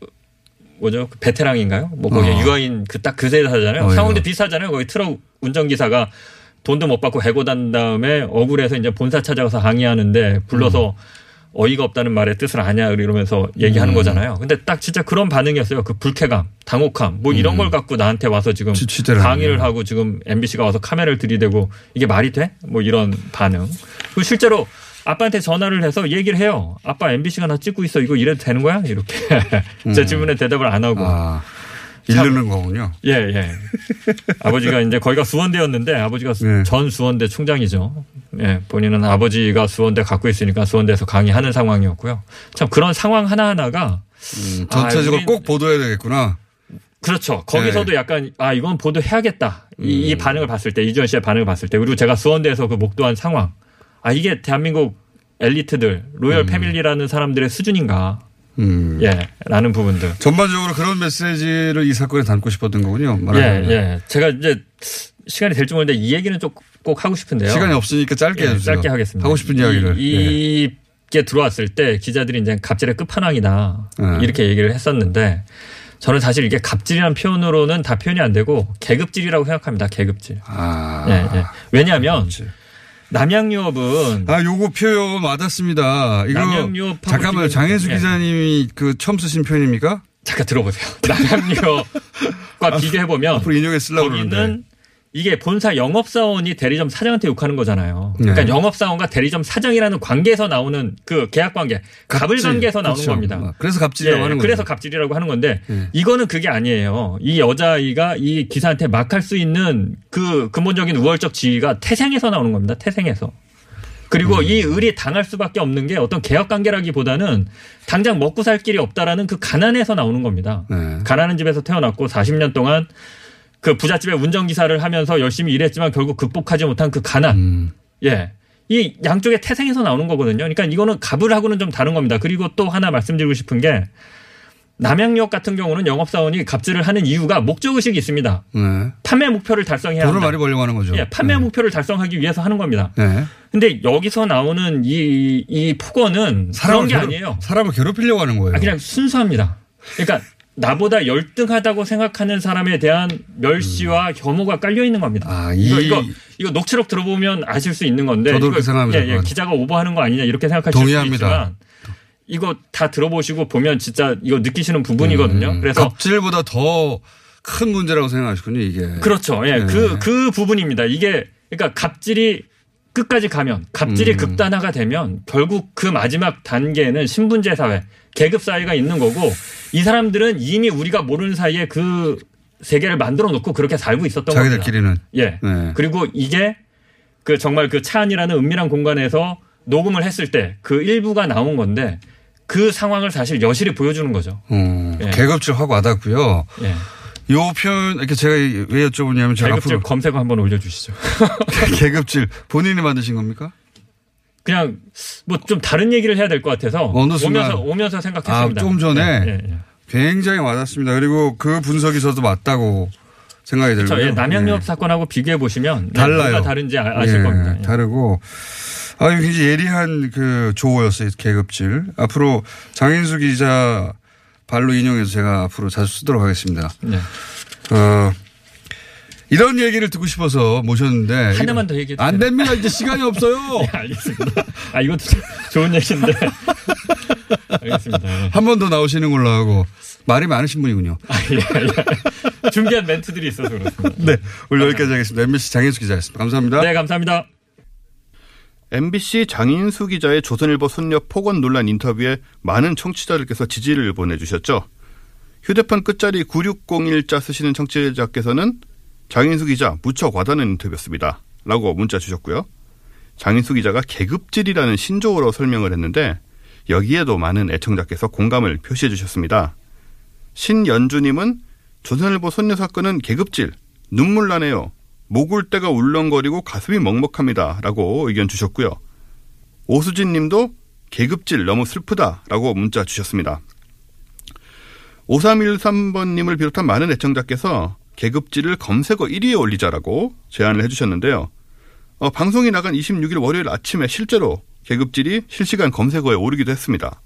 뭐죠? 그 베테랑인가요? 뭐 거기 어. 유아인 그 딱그 세대사잖아요. 어이가. 상황도 비슷하잖아요. 거기 트럭 운전기사가 돈도 못 받고 해고 단 다음에 억울해서 이제 본사 찾아가서 항의하는데 불러서 음. 어이가 없다는 말의 뜻을 아냐 이러면서 얘기하는 거잖아요. 근데 딱 진짜 그런 반응이었어요. 그 불쾌감, 당혹감, 뭐 이런 걸 갖고 나한테 와서 지금 음. 강의를. 하고 지금 MBC가 와서 카메라를 들이대고 이게 말이 돼? 뭐 이런 반응. 그리고 실제로 아빠한테 전화를 해서 얘기를 해요. 아빠 MBC가 나 찍고 있어. 이거 이래도 되는 거야? 이렇게 제 질문에 대답을 안 하고. 음. 아, 이르는 거군요. 예, 예. 아버지가 이제 거기가 수원대였는데 아버지가 수- 네. 전 수원대 총장이죠. 예, 본인은 아버지가 수원대 갖고 있으니까 수원대에서 강의하는 상황이었고요. 참 그런 상황 하나하나가 음, 전체적으로 아, 꼭 보도해야 되겠구나. 그렇죠. 거기서도 네. 약간 아 이건 보도해야겠다. 이, 음. 이 반응을 봤을 때 이주연 씨의 반응을 봤을 때 그리고 제가 수원대에서 그 목도한 상황. 아 이게 대한민국 엘리트들 로열 패밀리라는 사람들의 수준인가? 음. 예, 라는 부분들. 전반적으로 그런 메시지를 이 사건에 담고 싶었던 거군요. 예, 말하자면. 예. 제가 이제 시간이 될줄 모르는데 이 얘기는 좀 꼭 하고 싶은데요. 시간이 없으니까 짧게 예, 해주세요. 짧게 하겠습니다. 하고 싶은 이야기를. 이, 예. 이게 들어왔을 때 기자들이 이제 갑질의 끝판왕이다 예. 이렇게 얘기를 했었는데 저는 사실 이게 갑질이라는 표현으로는 다 표현이 안 되고 계급질이라고 생각합니다. 계급질. 아. 예, 예. 왜냐하면 그렇지. 남양유업은 아, 요거 표현 맞았습니다. 이거 남양유업하고 잠깐만요. 지금- 장현수 예. 기자님이 그 처음 쓰신 표현입니까? 잠깐 들어보세요. 남양유업과 비교해 보면 앞으로 인용해 쓰려고 그러는데. 이게 본사 영업사원이 대리점 사장한테 욕하는 거잖아요. 그러니까 네. 영업사원과 대리점 사장이라는 관계에서 나오는 그 계약 관계, 갑을 갑질. 관계에서 나오는 그렇죠. 겁니다. 그래서 갑질이라고 예, 하는 거죠. 그래서 갑질이라고 하는 건데 예. 이거는 그게 아니에요. 이 여자아이가 이 기사한테 막 할 수 있는 그 근본적인 우월적 지위가 태생에서 나오는 겁니다. 태생에서. 그리고 음. 이 을이 당할 수밖에 없는 게 어떤 개혁 관계라기보다는 당장 먹고 살 길이 없다라는 그 가난에서 나오는 겁니다. 네. 가난한 집에서 태어났고 40년 동안 그 부잣집의 운전기사를 하면서 열심히 일했지만 결국 극복하지 못한 그 가난. 음. 예. 이 양쪽의 태생에서 나오는 거거든요. 그러니까 이거는 갑을 하고는 좀 다른 겁니다. 그리고 또 하나 말씀드리고 싶은 게 남양유업 같은 경우는 영업사원이 갑질을 하는 이유가 목적의식이 있습니다. 네. 판매 목표를 달성해야 돈을 한다. 많이 벌려고 하는 거죠. 예, 판매 네. 목표를 달성하기 위해서 하는 겁니다. 네. 근데 여기서 나오는 이, 이 폭언은 그런 사람을 게 괴롭- 아니에요. 사람을 괴롭히려고 하는 거예요. 아, 그냥 순수합니다. 그러니까 나보다 열등하다고 생각하는 사람에 대한 멸시와 혐오가 깔려 있는 겁니다. 아, 이거, 이- 이거 이거 녹취록 들어보면 아실 수 있는 건데. 저도 이거- 그렇게 생각합니다, 예, 예. 기자가 오버하는 거 아니냐 이렇게 생각하실 수 동의합니다. 있지만 이거 다 들어보시고 보면 진짜 이거 느끼시는 부분이거든요. 음, 그래서 갑질보다 더 큰 문제라고 생각하시군요, 이게. 그렇죠. 예, 네. 그, 그 부분입니다. 이게, 그러니까 갑질이 끝까지 가면, 갑질이 음. 극단화가 되면 결국 그 마지막 단계는 신분제 사회, 계급 사회가 있는 거고 이 사람들은 이미 우리가 모르는 사이에 그 세계를 만들어 놓고 그렇게 살고 있었던 겁니다. 자기들끼리는. 예. 네. 그리고 이게 그 정말 그 차 안이라는 은밀한 공간에서 녹음을 했을 때 그 일부가 나온 건데 그 상황을 사실 여실히 보여주는 거죠. 어, 예. 계급질 확 와닿고요. 예. 요 표현, 이렇게 제가 왜 여쭤보냐면 제가 계급질 앞으로 검색어 한번 올려주시죠. 계급질 본인이 만드신 겁니까? 그냥 뭐 좀 다른 얘기를 해야 될 것 같아서 어느 순간. 오면서 오면서 생각했습니다. 아, 좀 전에? 예, 예, 예. 굉장히 와닿습니다. 그리고 그 분석이 저도 맞다고 생각이 들고요. 예, 남양유업 예. 사건하고 비교해 보시면 네, 달라요. 다른지 아, 실 예, 겁니다. 예. 다르고 아 굉장히 예리한 그 조어였어요 계급질. 앞으로 장인수 기자 발로 인용해서 제가 앞으로 자주 쓰도록 하겠습니다. 예. 어, 이런 얘기를 듣고 싶어서 모셨는데 하나만 더 얘기해도 안? 됩니다. 이제 시간이 없어요. 예, 알겠습니다. 아 이것도 좀 좋은 얘기인데. 알겠습니다. 예. 한번 더 나오시는 걸로 하고 말이 많으신 분이군요. 아, 예, 예. 준비한 멘트들이 있어서 그렇습니다. 네, 오늘 여기까지 하겠습니다. MBC 장인수 기자였습니다. 감사합니다. 네, 감사합니다. MBC 장인수 기자의 조선일보 손녀 폭언 논란 인터뷰에 많은 청취자들께서 지지를 보내주셨죠. 휴대폰 끝자리 9601자 쓰시는 청취자께서는 장인수 기자 무척 와닿는 인터뷰였습니다. 라고 문자 주셨고요. 장인수 기자가 계급질이라는 신조어로 설명을 했는데 여기에도 많은 애청자께서 공감을 표시해 주셨습니다. 신연주님은 조선일보 손녀 사건은 계급질, 눈물 나네요. 목울 때가 울렁거리고 가슴이 먹먹합니다. 라고 의견 주셨고요. 오수진 님도 계급질 너무 슬프다. 라고 문자 주셨습니다. 5313번 님을 비롯한 많은 애청자께서 계급질을 검색어 1위에 올리자라고 제안을 해주셨는데요. 어, 방송이 나간 26일 월요일 아침에 실제로 계급질이 실시간 검색어에 오르기도 했습니다.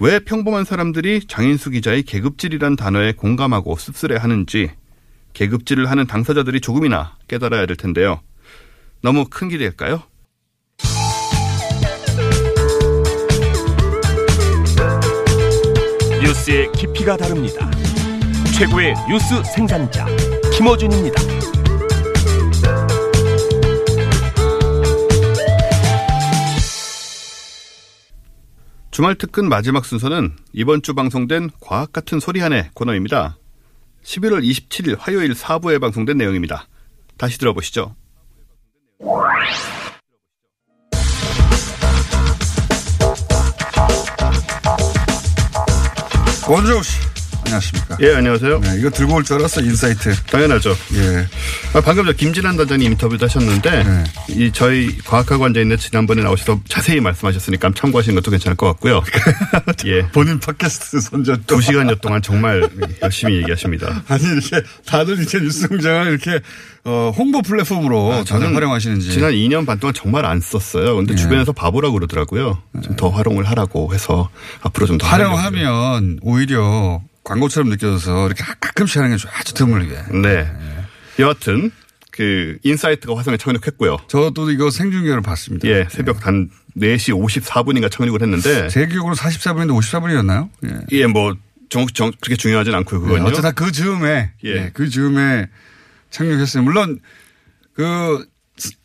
왜 평범한 사람들이 장인수 기자의 계급질이란 단어에 공감하고 씁쓸해 하는지 계급질을 하는 당사자들이 조금이나 깨달아야 될 텐데요. 너무 큰 기대일까요? 뉴스의 깊이가 다릅니다. 최고의 뉴스 생산자 김어준입니다. 주말 특근 마지막 순서는 이번 주 방송된 과학 같은 소리 하네 코너입니다. 11월 27일 화요일 4부에 방송된 내용입니다. 다시 들어보시죠. 원종우 씨, 안녕하십니까? 예, 안녕하세요. 네, 이거 들고 올 줄 알았어, 인사이트. 당연하죠. 예. 아, 방금 저 김진환 단장님 인터뷰도 하셨는데 네. 이 저희 과학하고 앉아있네 지난번에 나오셔서 자세히 말씀하셨으니까 참고하시는 것도 괜찮을 것 같고요. 예. 본인 팟캐스트 선전 두 시간여 동안 정말 열심히 얘기하십니다. 아니, 이렇게 다들 이제 뉴스 공장을 이렇게, 어, 홍보 플랫폼으로 다들 활용하시는지. 지난 2년 반 동안 정말 안 썼어요. 근데 예. 주변에서 바보라고 그러더라고요. 좀 더 활용을 하라고 해서 앞으로 좀 더 활용하면 오히려 광고처럼 느껴져서 이렇게 가끔씩 하는 게 아주 드물게. 네. 여하튼 그 인사이트가 화성에 착륙했고요. 저도 이거 생중계를 봤습니다. 예, 새벽 한 4시 54분인가 착륙을 했는데 제 기억으로 44분인데 54분이었나요? 예. 예, 뭐 정, 정, 그렇게 중요하진 않고요. 네, 그건요. 어쨌든 그 즈음에 예. 예, 그 즈음에 착륙했어요. 물론 그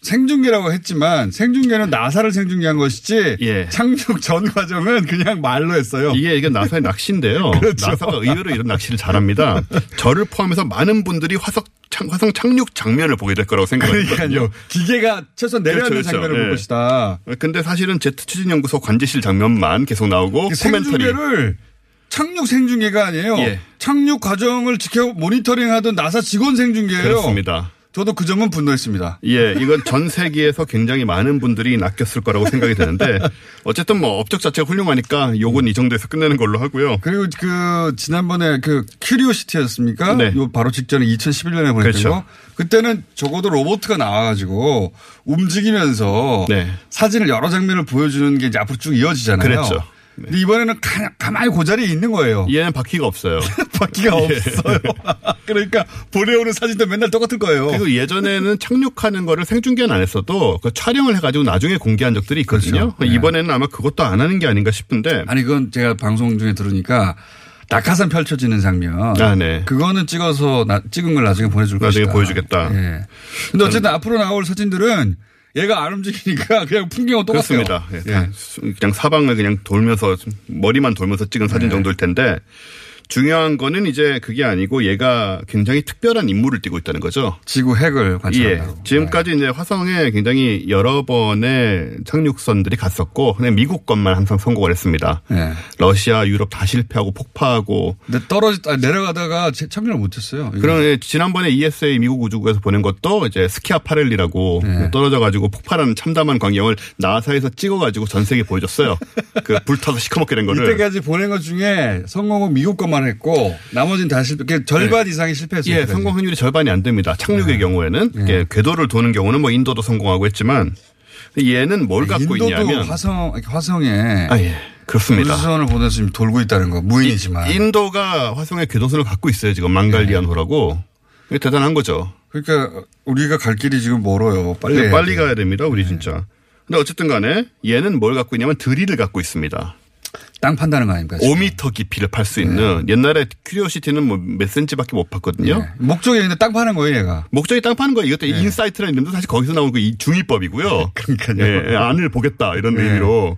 생중계라고 했지만 생중계는 나사를 생중계한 것이지 예. 착륙 전 과정은 그냥 말로 했어요. 이게 이게 나사의 낚시인데요. 그렇죠. 나사가 의외로 이런 낚시를 잘합니다. 저를 포함해서 많은 분들이 화성 착, 화성 착륙 장면을 보게 될 거라고 생각합니다. 그러니까요. 기계가 최소한 내려앉는 그렇죠, 그렇죠. 장면을 볼 예. 것이다. 근데 사실은 제트 추진 연구소 관제실 장면만 계속 나오고 코멘터리. 생중계를 착륙 생중계가 아니에요. 예. 착륙 과정을 지켜 모니터링하던 나사 직원 생중계예요. 그렇습니다. 저도 그 점은 분노했습니다. 예, 이건 전 세계에서 굉장히 많은 분들이 낚였을 거라고 생각이 드는데 어쨌든 뭐 업적 자체가 훌륭하니까 요건 이 정도에서 끝내는 걸로 하고요. 그리고 그 지난번에 그 큐리오시티였습니까? 네. 요 바로 직전에 2011년에 보냈던 그렇죠. 거. 그때는 적어도 로봇가 나와가지고 움직이면서 네. 사진을 여러 장면을 보여주는 게 이제 앞으로 쭉 이어지잖아요. 그랬죠. 근데 이번에는 가, 가만히 그 자리에 있는 거예요. 얘는 바퀴가 없어요. 바퀴가 없어요. 그러니까 보내오는 사진도 맨날 똑같은 거예요. 그리고 예전에는 착륙하는 거를 생중계는 안 했어도 그 촬영을 해가지고 나중에 공개한 적들이 있거든요. 그렇죠. 네. 이번에는 아마 그것도 안 하는 게 아닌가 싶은데. 아니 그건 제가 방송 중에 들으니까 낙하산 펼쳐지는 장면. 아, 네. 그거는 찍어서 나- 찍은 걸 나중에 보내줄 나중에 것이다. 보여주겠다. 예. 근데 어쨌든 앞으로 나올 사진들은 얘가 안 움직이니까 그냥 풍경은 똑같아요. 그렇습니다. 예, 예. 다 그냥 사방을 그냥 돌면서 머리만 돌면서 찍은 네. 사진 정도일 텐데 중요한 거는 이제 그게 아니고 얘가 굉장히 특별한 임무를 띠고 있다는 거죠. 지구 핵을 예. 관찰한다고. 지금까지 이제 화성에 굉장히 여러 번의 착륙선들이 갔었고, 그냥 미국 것만 항상 성공을 했습니다. 네. 러시아, 유럽 다 실패하고 폭파하고. 근데 떨어지 아, 내려가다가 제- 착륙을 못했어요. 예, 지난번에 ESA 미국 우주국에서 보낸 것도 이제 스키아 파렐리라고 네. 떨어져가지고 폭발하는 참담한 광경을 나사에서 찍어가지고 전 세계 에 보여줬어요. 그 불타서 시커멓게 된 거를. 이때까지 보낸 것 중에 성공은 미국 것만 했고 나머지는 다 실패. 절반 이상이 실패했어요. 예. 성공 확률이 절반이 안 됩니다. 착륙의 경우에는 네. 예, 궤도를 도는 경우는 뭐 인도도 성공하고 했지만 얘는 뭘 갖고 인도도 있냐면 화성 화성에 아 예, 그렇습니다. 우주선을 보내서 지금 돌고 있다는 거 무인이지만. 인도가 화성에 궤도선을 갖고 있어요. 지금 망갈리안호라고. 이게 대단한 거죠. 그러니까 우리가 갈 길이 지금 멀어요. 빨리 빨리, 해야 빨리. 가야 됩니다. 우리 진짜. 근데 어쨌든 간에 얘는 뭘 갖고 있냐면 드릴을 갖고 있습니다. 땅 판다는 거 아닙니까? 지금? 5미터 깊이를 팔 수 있는 옛날에 큐리오시티는 뭐 몇 센치밖에 못 팠거든요. 네. 목적이 있는데 땅 파는 거예요, 얘가. 목적이 땅 파는 거예요. 이것도 인사이트라는 이름도 사실 거기서 나온 그이 중의법이고요. 그러니까요. 예, 예, 안을 보겠다 이런 네. 의미로.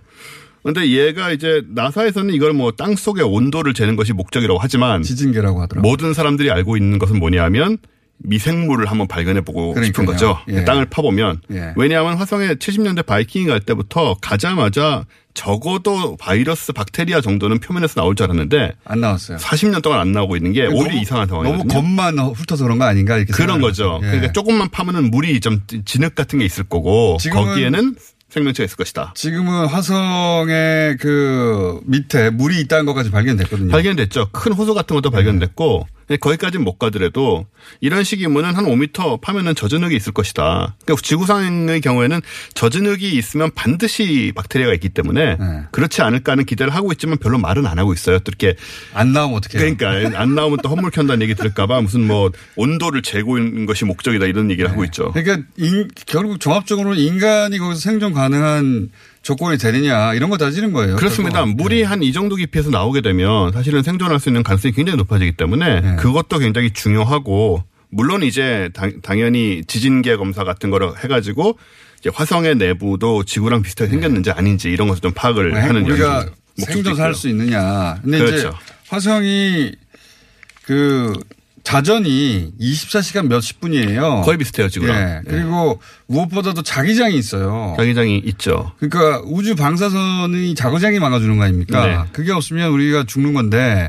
근데 얘가 이제 나사에서는 이걸 뭐 땅 속의 온도를 재는 것이 목적이라고 하지만 지진계라고 하더라고요. 모든 사람들이 알고 있는 것은 뭐냐면 미생물을 한번 발견해 보고 싶은. 거죠. 예. 땅을 파보면. 예. 왜냐하면 화성에 70년대 바이킹이 갈 때부터 가자마자 적어도 바이러스, 박테리아 정도는 표면에서 나올 줄 알았는데 안 나왔어요. 40년 동안 안 나오고 있는 게 오히려 너무- 이상한 상황이거든요. 너무 겉만 훑어서 그런 거 아닌가 이렇게 그런 거죠. 하거든요. 예. 그러니까 조금만 파면은 물이 좀 진흙 같은 게 있을 거고 거기에는 생명체가 있을 것이다. 지금은 화성의 그 밑에 물이 있다는 것까지 발견됐거든요. 발견됐죠. 큰 호수 같은 것도 발견됐고 근데 거기까지는 못 가더라도 이런 식이면은 한 5m 파면은 젖은 흙이 있을 것이다. 그러니까 지구상의 경우에는 젖은 흙이 있으면 반드시 박테리아가 있기 때문에 네. 그렇지 않을까 하는 기대를 하고 있지만 별로 말은 안 하고 있어요. 또 이렇게 안 나오면 어떻게? 그러니까 안 나오면 또 헛물 켠다는 얘기 들을까 봐 무슨 뭐 온도를 재고는 것이 목적이다 이런 얘기를 하고 있죠. 그러니까 인- 결국 종합적으로 인간이 거기서 생존 가능한 조건이 되느냐 이런 거 따지는 거예요. 그렇습니다. 결국. 물이 한이 정도 깊이에서 나오게 되면 사실은 생존할 수 있는 가능성이 굉장히 높아지기 때문에 네. 그것도 굉장히 중요하고 물론 이제 당, 당연히 지진계 검사 같은 거를 해가지고 이제 화성의 내부도 지구랑 비슷하게 생겼는지 아닌지 이런 것을 좀 파악을 네. 하는 우리가 생존할. 수 있느냐. 근데 이제 그렇죠. 화성이 그 자전이 24시간 몇십 분이에요. 거의 비슷해요 지구랑. 예. 그리고 무엇보다도 자기장이 있어요. 자기장이 있죠. 그러니까 우주 방사선이 자기장이 막아주는 거 아닙니까? 네. 그게 없으면 우리가 죽는 건데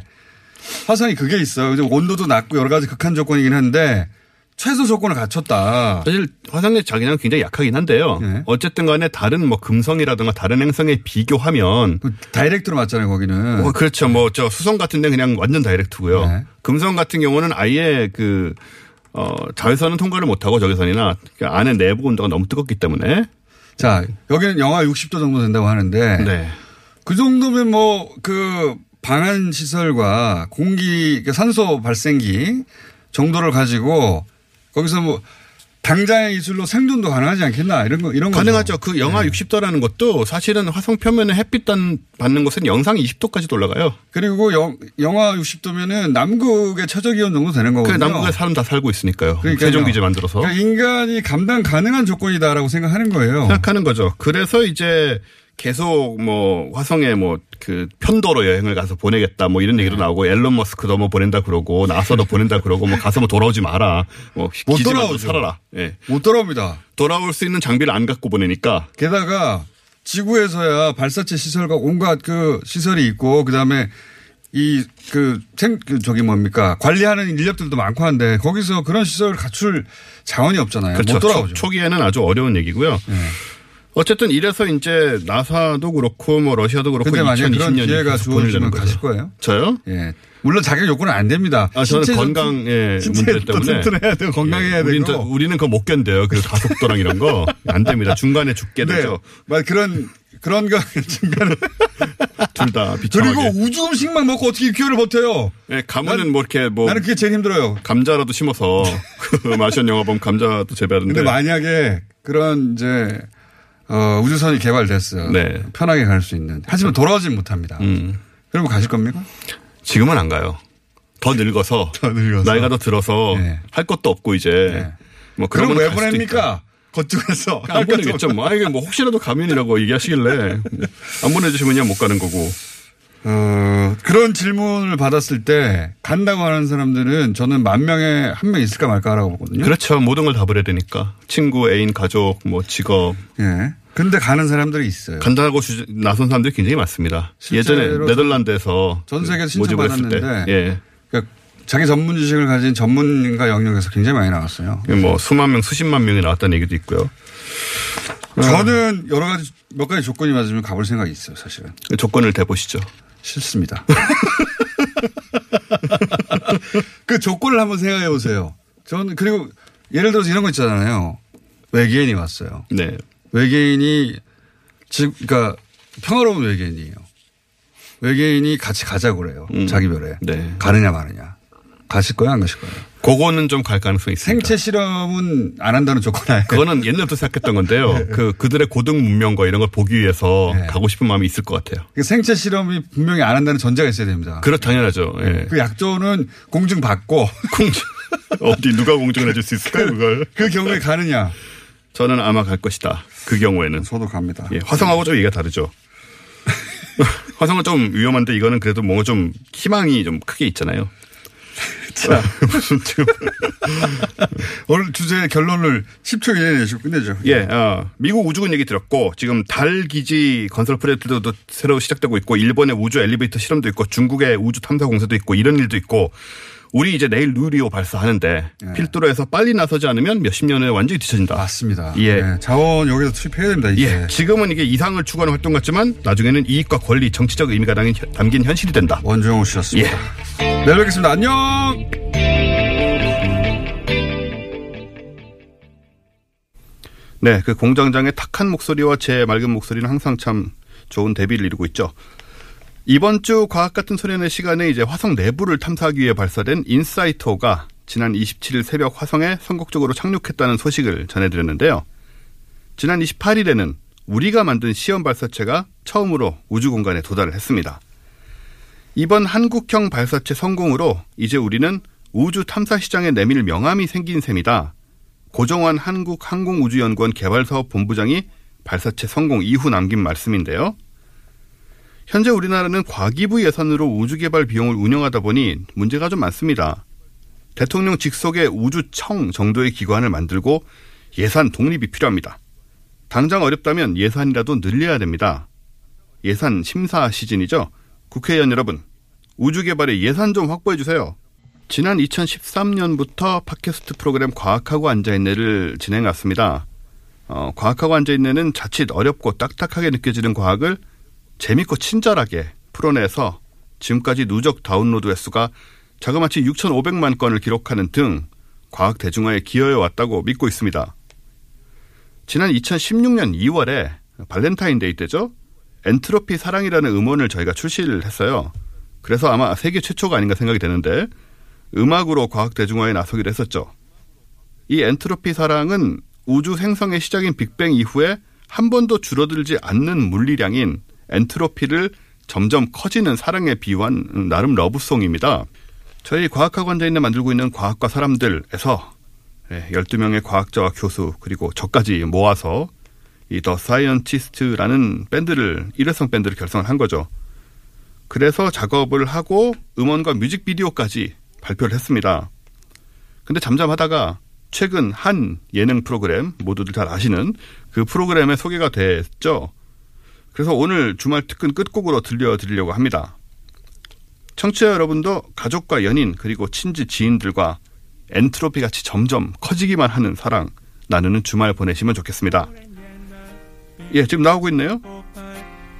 화성이 그게 있어요. 온도도 낮고 여러 가지 극한 조건이긴 한데 최소 조건을 갖췄다. 사실 화성의 자기장은 굉장히 약하긴 한데요. 네. 어쨌든 간에 다른 뭐 금성이라든가 다른 행성에 비교하면 그 다이렉트로 맞잖아요, 거기는. 어, 그렇죠. 뭐 저 수성 같은 데 그냥 완전 다이렉트고요. 네. 금성 같은 경우는 아예 그 어, 자외선은 통과를 못하고 적외선이나 그 안에 내부 온도가 너무 뜨겁기 때문에 자, 여기는 영하 60도 정도 된다고 하는데 네. 그 정도면 뭐 그 방한 시설과 공기 그 산소 발생기 정도를 가지고 거기서 뭐 당장의 기술로 생존도 가능하지 않겠나 이런 거 이런 거 가능하죠. 그 영하 60도라는 것도 사실은 화성 표면에 햇빛 단- 받는 곳은 영상 20도까지 올라가요. 그리고 영, 영하 60도면은 남극의 최저 기온 정도 되는 그 거거든요. 남극에 사람 다 살고 있으니까요. 그러니까요. 세종 기지 만들어서 그러니까 인간이 감당 가능한 조건이다라고 생각하는 거예요. 생각하는 거죠. 그래서 이제 계속 뭐 화성에 뭐 그 편도로 여행을 가서 보내겠다 뭐 이런 얘기도 나오고 앨런 머스크도 뭐 보낸다 그러고 나사도 보낸다 그러고 뭐 가서 뭐 돌아오지 마라. 뭐못 기지만 좀 돌아오죠. 살아라. 예. 못 돌아옵니다. 돌아올 수 있는 장비를 안 갖고 보내니까 게다가 지구에서야 발사체 시설과 온갖 그 시설이 있고 그다음에 이, 그, 생, 그, 저기 뭡니까. 관리하는 인력들도 많고 한데 거기서 그런 시설을 갖출 자원이 없잖아요. 그렇죠. 못 돌아오죠. 네. 초, 초기에는 아주 어려운 얘기고요. 어쨌든 이래서 이제 나사도 그렇고 뭐 러시아도 그렇고 근데 만약에 그런 2020년 기회가 주어지면 가실 거예요? 저요? 예. 물론 자격 요건은 안 됩니다. 아, 저는 건강의 신체도 문제 때문에. 튼튼해야 돼요. 건강해야 예, 우리는, 되고. 저- 우리는 그거 못 견뎌요. 그 가속도랑 이런 거. 안 됩니다. 중간에 죽게 네. 되죠. 말 그런 그런 거 중간에 둘다 그리고. 우주 음식만 먹고 어떻게 6개월을 버텨요? 예, 가면은 난- 뭐 이렇게 뭐 나는 그게 제일 힘들어요. 감자라도 심어서 그 마션 영화 보면 감자도 재배하는데. 근데 만약에 그런 이제 어, 우주선이 개발됐어요. 네. 편하게 갈 수 있는. 하지만 돌아오진 못합니다. 음. 그러면 가실 겁니까? 지금은 안 가요. 더 늙어서. 더 늙어서. 나이가 더 들어서 네. 할 것도 없고 이제. 네. 뭐 그럼 왜. 보냅니까? 거쪽에서. 안 보내겠죠. 뭐, 아, 이게 뭐 혹시라도 가면이라고 얘기하시길래 안 보내주시면 그냥 못 가는 거고. 어, 그런 질문을 받았을 때 간다고 하는 사람들은 저는 만 명에 한 명 있을까 말까라고 보거든요. 그렇죠. 모든 걸 다 버려야 되니까. 친구, 애인, 가족, 뭐 직업. 예. 근데 가는 사람들이 있어요. 간다고 주- 나선 사람들이 굉장히 많습니다. 예전에 네덜란드에서 전 했을 때. 신청받았는데 예. 그러니까 자기 전문 지식을 가진 전문가 영역에서 굉장히 많이 나왔어요. 뭐 수만 명, 수십만 명이 나왔다는 얘기도 있고요. 저는 여러 가지 몇 가지 조건이 맞으면 가볼 생각이 있어요, 사실은. 조건을 대보시죠. 싫습니다. 그 조건을 한번 생각해 보세요. 저는 그리고 예를 들어서 이런 거 있잖아요. 외계인이 왔어요. 네. 외계인이 즉 그러니까 평화로운 외계인이에요. 외계인이 같이 가자고 그래요. 음. 자기 별에. 네. 가느냐 마느냐. 가실 거예요, 안 가실 거예요? 그거는 좀 갈 가능성이 있습니다. 생체 실험은 안 한다는 조건 아니에요. 그거는 옛날부터 생각했던 건데요. 그 그들의 고등 문명과 이런 걸 보기 위해서 네. 가고 싶은 마음이 있을 것 같아요. 그 생체 실험이 분명히 안 한다는 전제가 있어야 됩니다. 그렇 당연하죠. 예. 그 약조는 공증 받고 공증 어디 누가 공증을 해줄 수 있을까요? 그걸 그 경우에 가느냐. 저는 아마 갈 것이다. 그 경우에는 저도 갑니다. 예, 화성하고 좀 얘기가 다르죠. 화성은 좀 위험한데 이거는 그래도 뭔가 좀 희망이 좀 크게 있잖아요. 자, 무슨 지금 오늘 주제 결론을 10초 이내에 내시고 끝내죠. 예, 어, 미국 우주군 얘기 들었고 지금 달 기지 건설 프로젝트도 새로 시작되고 있고 일본의 우주 엘리베이터 실험도 있고 중국의 우주 탐사 공사도 있고 이런 일도 있고 우리 이제 내일 누리호 발사하는데 필두로에서 빨리 나서지 않으면 몇십 년에 완전히 뒤처진다. 맞습니다. 예. 네, 자원 여기서 투입해야 됩니다. 이제. 예, 지금은 이게 이상을 추구하는 활동 같지만 나중에는 이익과 권리, 정치적 의미가 담긴, 현실이 된다. 원종우 씨였습니다. 내일 뵙겠습니다. 안녕! 네, 그 공장장의 탁한 목소리와 제 맑은 목소리는 항상 참 좋은 대비를 이루고 있죠. 이번 주 과학 같은 소년의 시간에 이제 화성 내부를 탐사하기 위해 발사된 인사이터가 지난 27일 새벽 화성에 성공적으로 착륙했다는 소식을 전해드렸는데요. 지난 28일에는 우리가 만든 시험 발사체가 처음으로 우주 공간에 도달을 했습니다. 이번 한국형 발사체 성공으로 이제 우리는 우주 탐사 시장에 내밀 명암이 생긴 셈이다. 고정환 한국항공우주연구원 개발사업 본부장이 발사체 성공 이후 남긴 말씀인데요. 현재 우리나라는 과기부 예산으로 우주 개발 비용을 운영하다 보니 문제가 좀 많습니다. 대통령 직속의 우주청 정도의 기관을 만들고 예산 독립이 필요합니다. 당장 어렵다면 예산이라도 늘려야 됩니다. 예산 심사 시즌이죠. 국회의원 여러분, 우주 개발에 예산 좀 확보해 주세요. 지난 2013년부터 팟캐스트 프로그램 과학하고 앉아있네를 진행해 왔습니다. 어, 과학하고 앉아있네는 자칫 어렵고 딱딱하게 느껴지는 과학을 재밌고 친절하게 풀어내서 지금까지 누적 다운로드 횟수가 자그마치 6,500만 건을 기록하는 등 과학 대중화에 기여해 왔다고 믿고 있습니다. 지난 2016년 2월에 발렌타인데이 때죠. 엔트로피 사랑이라는 음원을 저희가 출시를 했어요. 그래서 아마 세계 최초가 아닌가 생각이 되는데 음악으로 과학 대중화에 나서기로 했었죠. 이 엔트로피 사랑은 우주 생성의 시작인 빅뱅 이후에 한 번도 줄어들지 않는 물리량인 엔트로피를 점점 커지는 사랑에 비유한 나름 러브송입니다. 저희 과학하고 앉아있네 만들고 있는 과학과 사람들에서 12명의 과학자와 교수 그리고 저까지 모아서 이 더 사이언티스트라는 밴드를 일회성 밴드를 결성을 한 거죠. 그래서 작업을 하고 음원과 뮤직비디오까지 발표를 했습니다. 근데 잠잠하다가 최근 한 예능 프로그램 모두들 잘 아시는 그 프로그램에 소개가 됐죠. 그래서 오늘 주말 특근 끝곡으로 들려드리려고 합니다. 청취자 여러분도 가족과 연인 그리고 친지 지인들과 엔트로피 같이 점점 커지기만 하는 사랑 나누는 주말 보내시면 좋겠습니다. 예, 지금 나오고 있네요.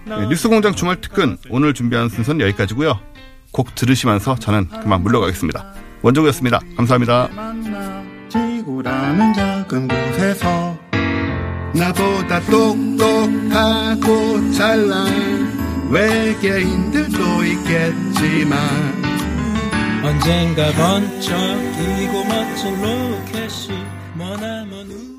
예, 뉴스공장 주말 특근 오늘 준비한 순서는 여기까지고요. 곡 들으시면서 저는 그만 물러가겠습니다. 원종이었습니다. 감사합니다. 나보다 똑똑하고 잘난 외계인들도 있겠지만 언젠가 번쩍 이고 멋진 로켓이 머나먼 우